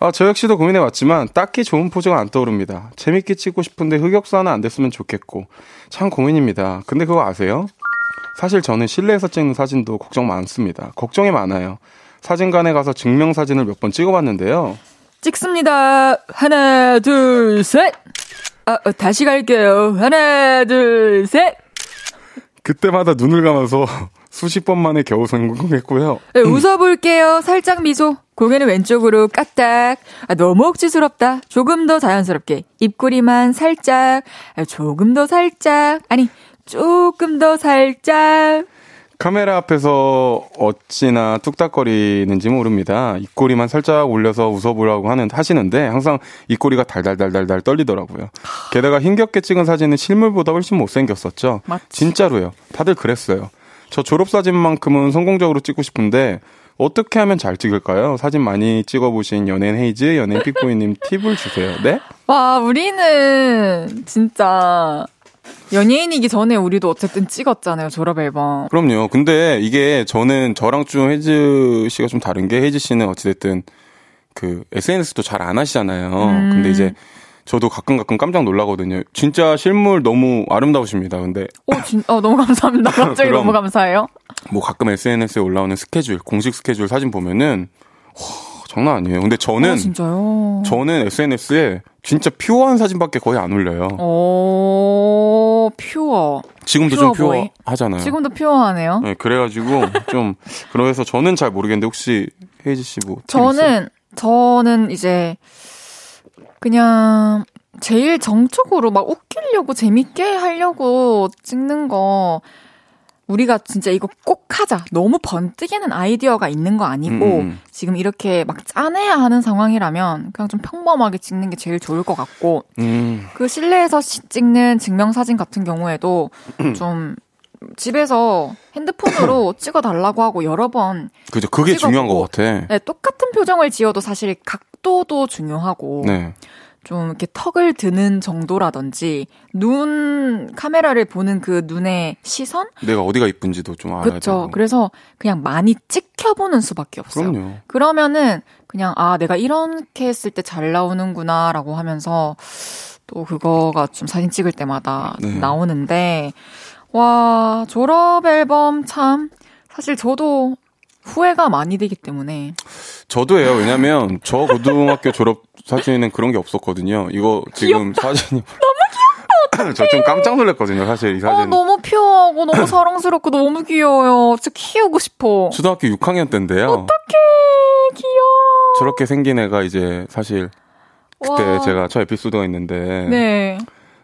아, 저 역시도 고민해봤지만 딱히 좋은 포즈가 안 떠오릅니다. 재밌게 찍고 싶은데 흑역사 하나 안 됐으면 좋겠고. 참 고민입니다. 근데 그거 아세요? 사실 저는 실내에서 찍는 사진도 걱정 많습니다. 걱정이 많아요. 사진관에 가서 증명 사진을 몇 번 찍어봤는데요. 찍습니다. 하나, 둘, 셋. 아, 어, 다시 갈게요. 하나, 둘, 셋. 그때마다 눈을 감아서 수십 번 만에 겨우 성공했고요. 네, 웃어볼게요. 살짝 미소. 고개는 왼쪽으로 까딱. 아, 너무 억지스럽다. 조금 더 자연스럽게. 입꼬리만 살짝. 아, 조금 더 살짝. 아니, 조금 더 살짝. 카메라 앞에서 어찌나 뚝딱거리는지 모릅니다. 입꼬리만 살짝 올려서 웃어보라고 하는 하시는데 항상 입꼬리가 달달달달달 떨리더라고요. 게다가 힘겹게 찍은 사진은 실물보다 훨씬 못생겼었죠. 맞지. 진짜로요. 다들 그랬어요. 저 졸업사진만큼은 성공적으로 찍고 싶은데 어떻게 하면 잘 찍을까요? 사진 많이 찍어보신 연예인 헤이즈, 연예인 픽보이님 팁을 주세요. 네? 와, 우리는 진짜 연예인이기 전에 우리도 어쨌든 찍었잖아요. 졸업 앨범. 그럼요. 근데 이게 저는 저랑 좀 혜즈 씨가 좀 다른 게 혜즈 씨는 어찌됐든 그 SNS도 잘 안 하시잖아요. 음. 근데 이제 저도 가끔 가끔 깜짝 놀라거든요. 진짜 실물 너무 아름다우십니다. 근데 오, 진, 어, 너무 감사합니다. 갑자기. 너무 감사해요. 뭐 가끔 SNS에 올라오는 스케줄, 공식 스케줄 사진 보면은 와, 장난 아니에요. 근데 저는 어, 진짜요? 저는 SNS에 진짜 pure한 사진밖에 거의 안 올려요. 오, pure. 지금도 퓨어 좀 퓨어 보이. 하잖아요. 지금도 pure하네요. 네, 그래가지고 좀 그래서 저는 잘 모르겠는데 혹시 혜지 씨뭐? 저는, 저는 이제, 그냥, 제일 정적으로 막 웃기려고 재밌게 하려고 찍는 거 우리가 진짜 이거 꼭 하자. 너무 번뜩이는 아이디어가 있는 거 아니고 음. 지금 이렇게 막 짜내야 하는 상황이라면 그냥 좀 평범하게 찍는 게 제일 좋을 것 같고 음, 그 실내에서 시- 찍는 증명사진 같은 경우에도 좀 집에서 핸드폰으로 찍어 달라고 하고 여러 번 그죠. 그게 중요한 찍어보고. 것 같아. 네, 똑같은 표정을 지어도 사실 각도도 중요하고 네. 좀 이렇게 턱을 드는 정도라든지 눈 카메라를 보는 그 눈의 시선 내가 어디가 이쁜지도 좀 알아야 그렇죠. 되고. 그래서 그냥 많이 찍혀보는 수밖에 없어요. 그럼요. 그러면은 그냥 아 내가 이렇게 했을 때 잘 나오는구나라고 하면서 또 그거가 좀 사진 찍을 때마다 네. 나오는데 와 졸업 앨범 참 사실 저도 후회가 많이 되기 때문에 저도예요. 왜냐면 저 고등학교 졸업 사진에는 그런 게 없었거든요. 이거 지금 사진이 너무 귀엽다. 저 좀 깜짝 놀랐거든요. 사실 이어 사진. 너무 퓨어하고 너무 사랑스럽고 너무 귀여워요. 진짜 키우고 싶어. 초등학교 6학년 때인데요. 어떡해 귀여워. 저렇게 생긴 애가 이제 사실 그때 와. 제가 저 에피소드가 있는데 네.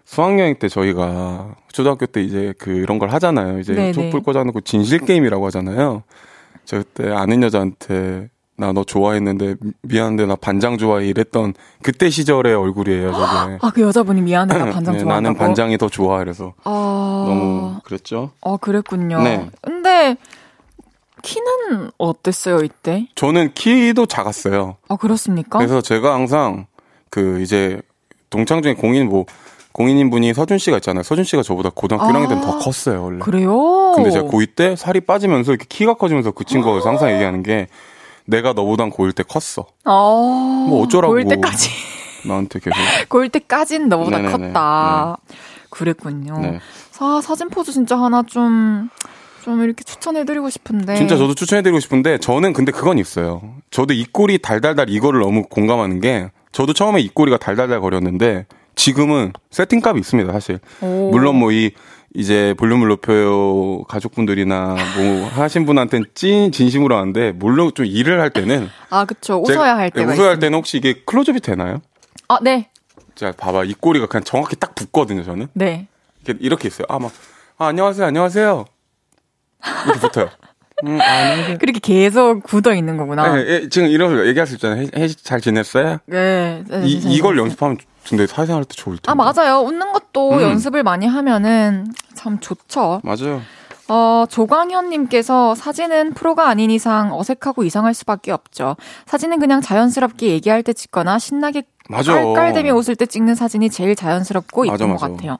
수학여행 때 저희가 초등학교 때 이제 그런 걸 하잖아요. 이제 네네. 촛불 꽂아놓고 진실 게임이라고 하잖아요. 저 그때 아는 여자한테 나 너 좋아했는데 미- 미안한데 나 반장 좋아해 이랬던 그때 시절의 얼굴이에요. 저게. 아그 여자분이 미안해 나 반장 네, 좋아한다고. 나는 반장이 더 좋아 이래서 아. 너무 그랬죠. 아, 그랬군요. 네. 근데 키는 어땠어요, 이때? 저는 키도 작았어요. 아, 그렇습니까? 그래서 제가 항상 그 이제 동창 중에 공인 뭐 공인인 분이 서준 씨가 있잖아요. 서준 씨가 저보다 고등학교 아. 1학년 때는 더 컸어요, 원래. 그래요? 근데 제가 고2 때 살이 빠지면서 이렇게 키가 커지면서 그 친구가 그래서 항상 얘기하는 게 내가 너보단 고1 때 컸어. 어. 뭐 어쩌라고. 고1 때까지. 나한테 계속. 고1 때까진 너보다 네네네. 컸다. 그랬군요. 네. 사, 사진 포즈 진짜 하나 좀, 좀 이렇게 추천해드리고 싶은데. 진짜 저도 추천해드리고 싶은데 저는 근데 그건 있어요. 저도 입꼬리 달달달 이거를 너무 공감하는 게 저도 처음에 입꼬리가 달달달 거렸는데 지금은 세팅값이 있습니다, 사실. 오. 물론 뭐 이 이제 볼륨을 높여요 가족분들이나 뭐 하신 분한테는 찐 진심으로 하는데 물론 좀 일을 할 때는 아, 그쵸. 웃어야 할 네, 때가. 웃어야 할 있습니다. 때는 혹시 이게 클로즈업이 되나요? 아, 네. 자, 봐봐. 이 꼬리가 그냥 정확히 딱 붙거든요, 저는. 네. 이렇게, 이렇게 있어요. 아, 막, 아, 안녕하세요, 안녕하세요. 이렇게 붙어요. 음, 아, 안녕하세요. 그렇게 계속 굳어 있는 거구나. 네, 예, 지금 이런 얘기할 수 있잖아요. 해, 잘 지냈어요? 네. 네, 이, 네, 이걸 네. 연습하면 근데 사회생활 때 좋을 텐데. 아, 맞아요. 웃는 것도 음. 연습을 많이 하면은 참 좋죠. 맞아요. 어, 조광현님께서 사진은 프로가 아닌 이상 어색하고 이상할 수밖에 없죠. 사진은 그냥 자연스럽게 얘기할 때 찍거나 신나게 맞아. 깔깔대며 웃을 때 찍는 사진이 제일 자연스럽고 맞아, 이쁜 것. 같아요.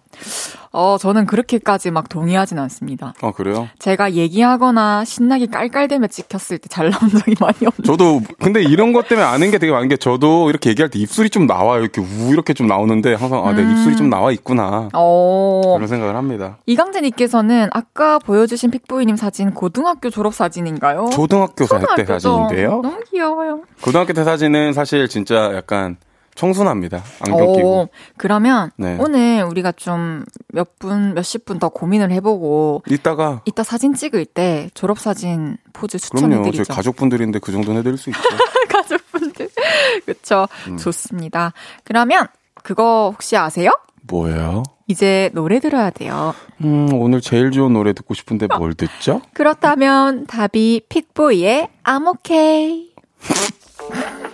어, 저는 그렇게까지 막 동의하진 않습니다. 아, 그래요? 제가 얘기하거나 신나게 깔깔대며 찍혔을 때 잘 나온 적이 많이 없는. 저도, 근데 이런 것 때문에 아는 게 되게 많은 게 저도 이렇게 얘기할 때 입술이 좀 나와요. 이렇게 우, 이렇게 좀 나오는데 항상, 아, 내 음. 입술이 좀 나와 있구나. 어. 그런 생각을 합니다. 이강재님께서는 아까 보여주신 픽보이님 사진 고등학교 졸업 사진인가요? 초등학교 사- 때. 사진인데요. 너무 귀여워요. 고등학교 때 사진은 사실 진짜 약간 청순합니다. 안경 끼고. 오, 그러면 네. 오늘 우리가 좀 몇 분, 몇십 분 더 고민을 해보고 이따가 이따 사진 찍을 때 졸업 사진 포즈 그럼요. 추천해드리죠. 저희 가족분들인데 그 정도는 해드릴 수 있죠. 가족분들. 그쵸. 음. 좋습니다. 그러면 그거 혹시 아세요? 뭐예요? 이제 노래 들어야 돼요. 음, 오늘 제일 좋은 노래 듣고 싶은데 뭘 듣죠? 그렇다면 답이 픽보이의 I'm okay.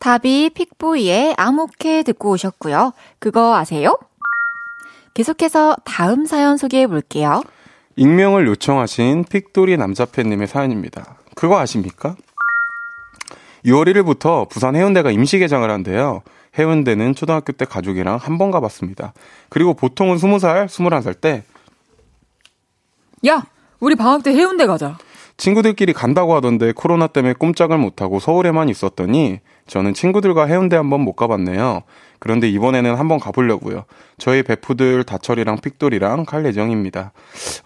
답이 픽보이의 okay 듣고 오셨고요. 그거 아세요? 계속해서 다음 사연 소개해 볼게요. 익명을 요청하신 픽돌이 남자팬님의 사연입니다. 그거 아십니까? 6월 1일부터 부산 해운대가 임시 개장을 한대요. 해운대는 초등학교 때 가족이랑 한 번 가봤습니다. 그리고 보통은 20살, 21살 때 야, 우리 방학 때 해운대 가자. 친구들끼리 간다고 하던데 코로나 때문에 꼼짝을 못하고 서울에만 있었더니 저는 친구들과 해운대 한번 못 가봤네요. 그런데 이번에는 한번 가보려고요. 저희 베프들 다철이랑 픽돌이랑 갈 예정입니다.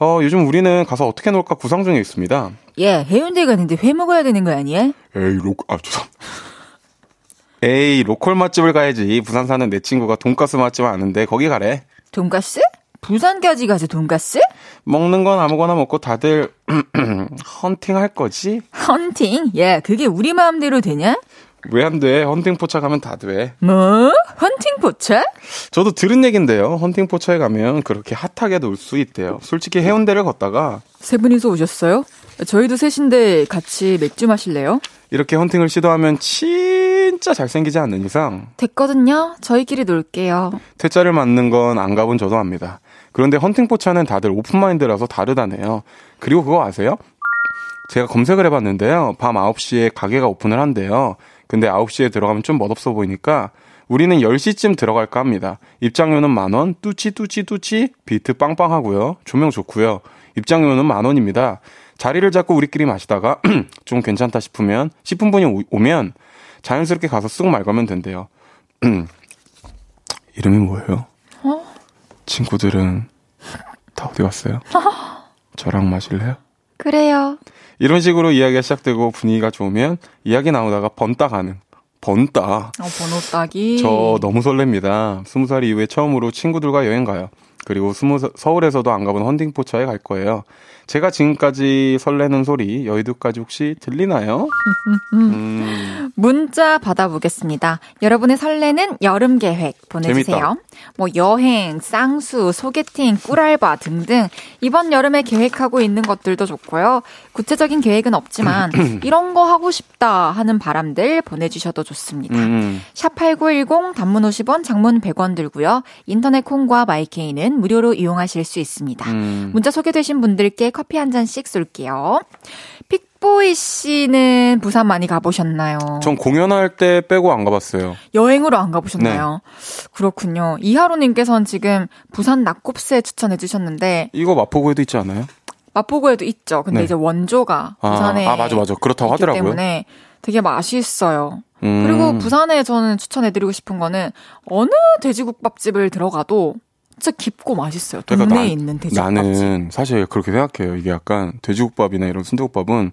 어, 요즘 우리는 가서 어떻게 놀까 구상 중에 있습니다. 예, 해운대 가는데 회 먹어야 되는 거 아니야? 에이, 로, 아, 죄송. 에이, local 맛집을 가야지. 부산 사는 내 친구가 돈가스 맛집 아는데 거기 가래. 돈가스? 부산까지 가서 돈가스? 먹는 건 아무거나 먹고 다들 헌팅 할 거지? 헌팅? 예, 그게 우리 마음대로 되냐? 왜 안 돼? 헌팅 포차 가면 다 돼. 뭐? 헌팅 포차? 저도 들은 얘긴데요. 헌팅 포차에 가면 그렇게 hot하게 놀 수 있대요. 솔직히 해운대를 걷다가 세 분이서 오셨어요? 저희도 셋인데 같이 맥주 마실래요? 이렇게 헌팅을 시도하면 진짜 잘생기지 않는 이상 됐거든요. 저희끼리 놀게요. 퇴짜를 맞는 건 안 가본 저도 압니다. 그런데 헌팅 포차는 다들 open mind라서 다르다네요. 그리고 그거 아세요? 제가 검색을 해봤는데요. 밤 9시에 가게가 오픈을 한대요. 근데 9시에 들어가면 좀 멋없어 보이니까 우리는 10시쯤 들어갈까 합니다. 입장료는 만원, 뚜치, 뚜치, 뚜치, 비트 빵빵하고요. 조명 좋고요. 입장료는 만원입니다. 자리를 잡고 우리끼리 마시다가 좀 괜찮다 싶으면 10분 분이 오- 오면 자연스럽게 가서 쓱 말가면 된대요. 이름이 뭐예요? 친구들은 다 어디 갔어요? 저랑 마실래요? 그래요. 이런 식으로 이야기가 시작되고 분위기가 좋으면 이야기 나오다가 번따 가는 번따 어, 번호 따기. 저 너무 설렙니다. 스무 살 이후에 처음으로 친구들과 여행 가요. 그리고 스무 사- 서울에서도 안 가본 헌팅 포차에 갈 거예요. 제가 지금까지 설레는 소리 여의도까지 혹시 들리나요? 음, 문자 받아보겠습니다. 여러분의 설레는 여름 계획 보내주세요. 재밌다. 뭐 여행, 쌍수, 소개팅, 꿀알바 등등 이번 여름에 계획하고 있는 것들도 좋고요. 구체적인 계획은 없지만 이런 거 하고 싶다 하는 바람들 보내주셔도 좋습니다. 음, 샵8910 단문 50원, 장문 100원 들고요. 인터넷 콩과 마이케이는 무료로 이용하실 수 있습니다. 음. 문자 소개되신 분들께 커피 한 잔씩 쏠게요. 픽보이 씨는 부산 많이 가보셨나요? 전 공연할 때 빼고 안 가봤어요. 여행으로 안 가보셨나요? 네. 그렇군요. 이하로님께서는 지금 부산 낙곱새 추천해 주셨는데 이거 마포구에도 있지 않아요? 마포구에도 있죠. 근데 네. 이제 원조가 아, 부산에 아, 맞아, 맞아. 그렇다고 하더라고요. 때문에 되게 맛있어요. 음. 그리고 부산에 저는 추천해드리고 싶은 거는 어느 돼지국밥집을 들어가도 진짜 깊고 맛있어요. 동네에 그러니까 나- 있는 돼지국밥집. 나는 사실 그렇게 생각해요. 이게 약간 돼지국밥이나 이런 순대국밥은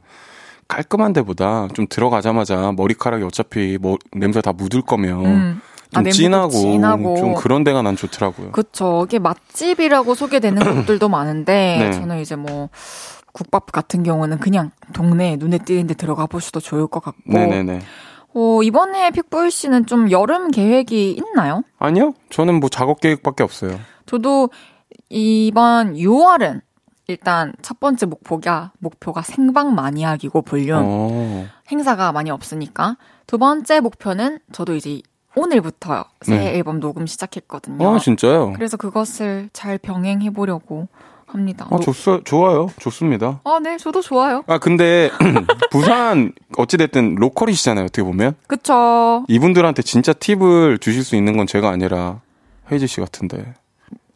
깔끔한 데보다 좀 들어가자마자 머리카락이 어차피 뭐 냄새 다 묻을 거면 음. 아, 좀 냄새도 진하고, 진하고. 좀 그런 데가 난 좋더라고요. 그쵸. 이게 맛집이라고 소개되는 곳들도 많은데 네. 저는 이제 뭐 국밥 같은 경우는 그냥 동네 눈에 띄는 데 들어가 보셔도 좋을 것 같고 네네네. 어, 이번에 픽보이 씨는 좀 여름 계획이 있나요? 아니요? 저는 뭐 작업 계획밖에 없어요. 저도 이번 6월은 일단 첫 번째 목표가 목표가 생방 마니아기고 볼륨 어. 행사가 많이 없으니까 두 번째 목표는 저도 이제 오늘부터 새 네. 앨범 녹음 시작했거든요. 아, 진짜요? 그래서 그것을 잘 병행해 보려고 합니다. 아, 좋, 좋아요. 좋습니다. 아, 네, 저도 좋아요. 아, 근데, 부산, 어찌됐든 로컬이시잖아요, 어떻게 보면. 그쵸. 이분들한테 진짜 팁을 주실 수 있는 건 제가 아니라, 헤이즈 씨 같은데.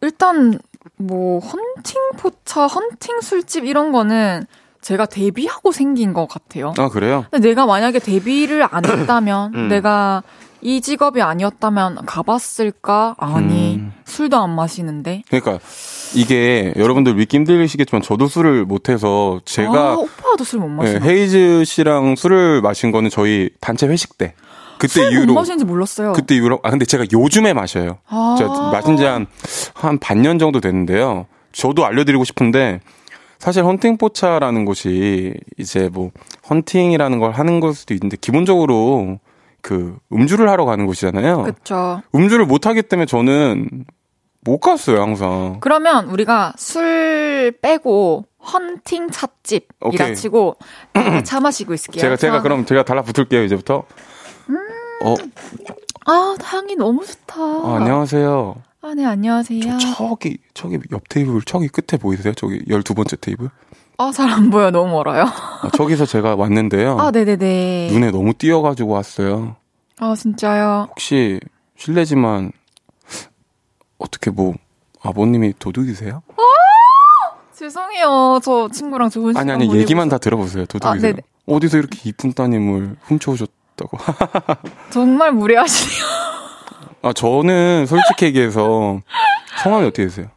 일단, 뭐, 헌팅 포차, 헌팅 술집 이런 거는 제가 데뷔하고 생긴 것 같아요. 아, 그래요? 근데 내가 만약에 데뷔를 안 했다면, 음. 내가 이 직업이 아니었다면 가봤을까? 아니, 음. 술도 안 마시는데. 그러니까, 이게, 여러분들 믿기 힘들시겠지만, 저도 술을 못해서, 아, 제가, 오빠도 술못 네, 마시나? 헤이즈 씨랑 술을 마신 거는 저희 단체 회식 때. 그때 이후로. 마시는지 몰랐어요. 그때 이후로, 아, 근데 제가 요즘에 마셔요. 아. 제가 마신 지 한, 한 반년 정도 됐는데요. 저도 알려드리고 싶은데, 사실 헌팅 포차라는 곳이 이제 뭐, 헌팅이라는 걸 하는 걸 수도 있는데, 기본적으로 그 음주를 하러 가는 곳이잖아요. 그쵸. 음주를 못 하기 때문에 저는 못 갔어요, 항상. 그러면 우리가 술 빼고 헌팅 찻집이라. 치고 차 마시고 있을게요. 제가, 제가 차. 그럼 제가 달라붙을게요, 이제부터. 어, 아 향이 너무 좋다. 아, 안녕하세요. 아, 네 안녕하세요. 저, 저기, 저기 옆 테이블, 저기 끝에 보이세요? 저기 12번째 테이블? 아, 잘 안 보여. 너무 멀어요. 아, 저기서 제가 왔는데요. 아, 네네네. 눈에 너무 띄어가지고 왔어요. 아, 진짜요. 혹시 실례지만 어떻게 뭐 아버님이 도둑이세요? 죄송해요. 저 친구랑 좋은 시간 아니 아니 얘기만 있- 다 들어보세요. 도둑이세요. 아. 어디서 이렇게 이쁜 따님을 훔쳐오셨 다고? 정말 무례하시네요. 아 저는 솔직히 얘기해서 성함이 어떻게 되세요?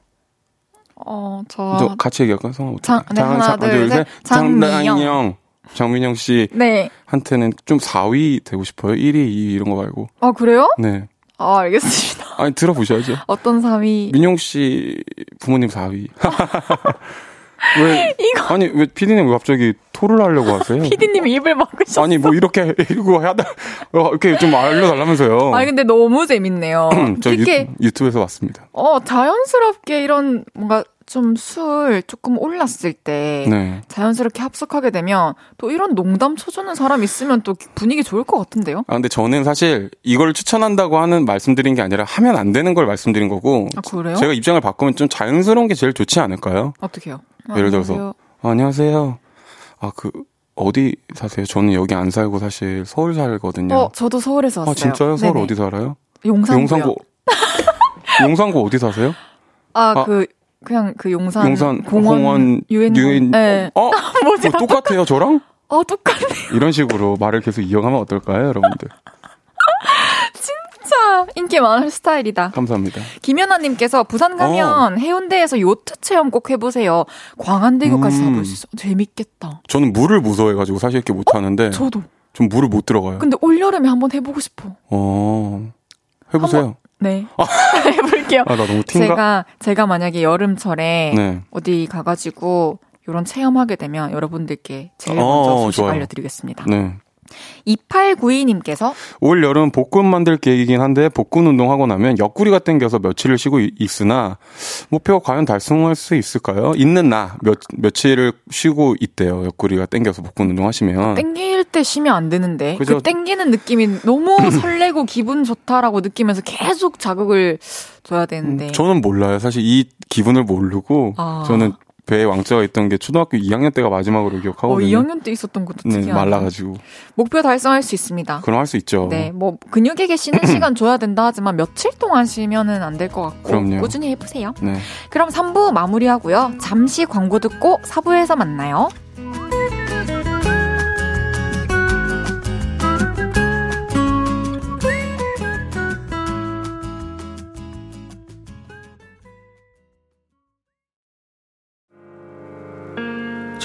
어, 저 저. 같이 얘기할까? 성함 어떻게? 장- 네, 하나, 둘, 셋. 장민영. 장민영. 장민영 네. 씨한테는 좀 4위 되고 싶어요. 1위, 2위 이런 거 말고. 아, 그래요? 네. 아, 알겠습니다. 아니 들어보셔야죠. 어떤 3위? 민용 씨 부모님 4위. 왜 이거- 아니 왜 피디님 왜 갑자기 토를 하려고 하세요? 피디님이 입을 막으셨어. 아니 뭐 이렇게 이거 하다 어, 이렇게 좀 알려달라면서요. 아니 근데 너무 재밌네요. 저 이게 유, 튜브에서 왔습니다. 어 자연스럽게 이런 뭔가 좀 술 조금 올랐을 때 네. 자연스럽게 합석하게 되면 또 이런 농담 쳐주는 사람 있으면 또 분위기 좋을 것 같은데요? 아 근데 저는 사실 이걸 추천한다고 하는 말씀드린 게 아니라 하면 안 되는 걸 말씀드린 거고 아 그래요? 제가 입장을 바꾸면 좀 자연스러운 게 제일 좋지 않을까요? 어떻게요? 예를 들어서 아, 안녕하세요. 아 그 어디 사세요? 저는 여기 안 살고 사실 서울 살거든요. 어 저도 서울에서 왔어요. 아 진짜요? 서울 네네. 어디 살아요? 용산구요. 용산구 용산구 어디 사세요? 아 아, 그 그냥 그 용산, 용산 공원, 공원 유엔 유엔 네. 어? 뭐지? 뭐 똑같아요 저랑? 어 똑같네. 이런 식으로 말을 계속 이어가면 어떨까요, 여러분들? 진짜 인기 많은 스타일이다. 감사합니다. 김연아님께서 부산 가면 해운대에서 요트 체험 꼭 해보세요. 광안대교까지 음. 가볼 수 있어. 재밌겠다. 저는 물을 무서워해가지고 사실 이렇게 못하는데 저도. 좀 물을 못 들어가요. 근데 올 여름에 한번 해보고 싶어. 어 해보세요. 네. 해볼게요. 아 나 너무 티인가? 제가 제가 만약에 여름철에 네. 어디 가가지고 이런 체험하게 되면 여러분들께 제일 어, 먼저 소식 좋아요. 알려드리겠습니다. 네. 2892님께서 올 여름 복근 만들 계획이긴 한데 복근 운동하고 나면 옆구리가 땡겨서 며칠을 쉬고 이- 있으나 목표가 과연 달성할 수 있을까요? 있는 나 몇, 며칠을 쉬고 있대요. 옆구리가 땡겨서 복근 운동하시면. 땡길 때 쉬면 안 되는데 그죠? 그 땡기는 느낌이 너무 설레고 기분 좋다라고 느끼면서 계속 자극을 줘야 되는데 저는 몰라요. 사실 이 기분을 모르고 아. 저는 배에 왕자가 있던 게 초등학교 2학년 때가 마지막으로 어, 기억하거든요. 2학년 때 있었던 것도 네, 특이하다. 말라가지고. 목표 달성할 수 있습니다. 그럼 할 수 있죠. 네, 뭐 근육에게 쉬는 시간 줘야 된다 하지만 며칠 동안 쉬면은 안 될 것 같고 그럼요. 꾸준히 해보세요. 네. 그럼 3부 마무리하고요. 잠시 광고 듣고 4부에서 만나요.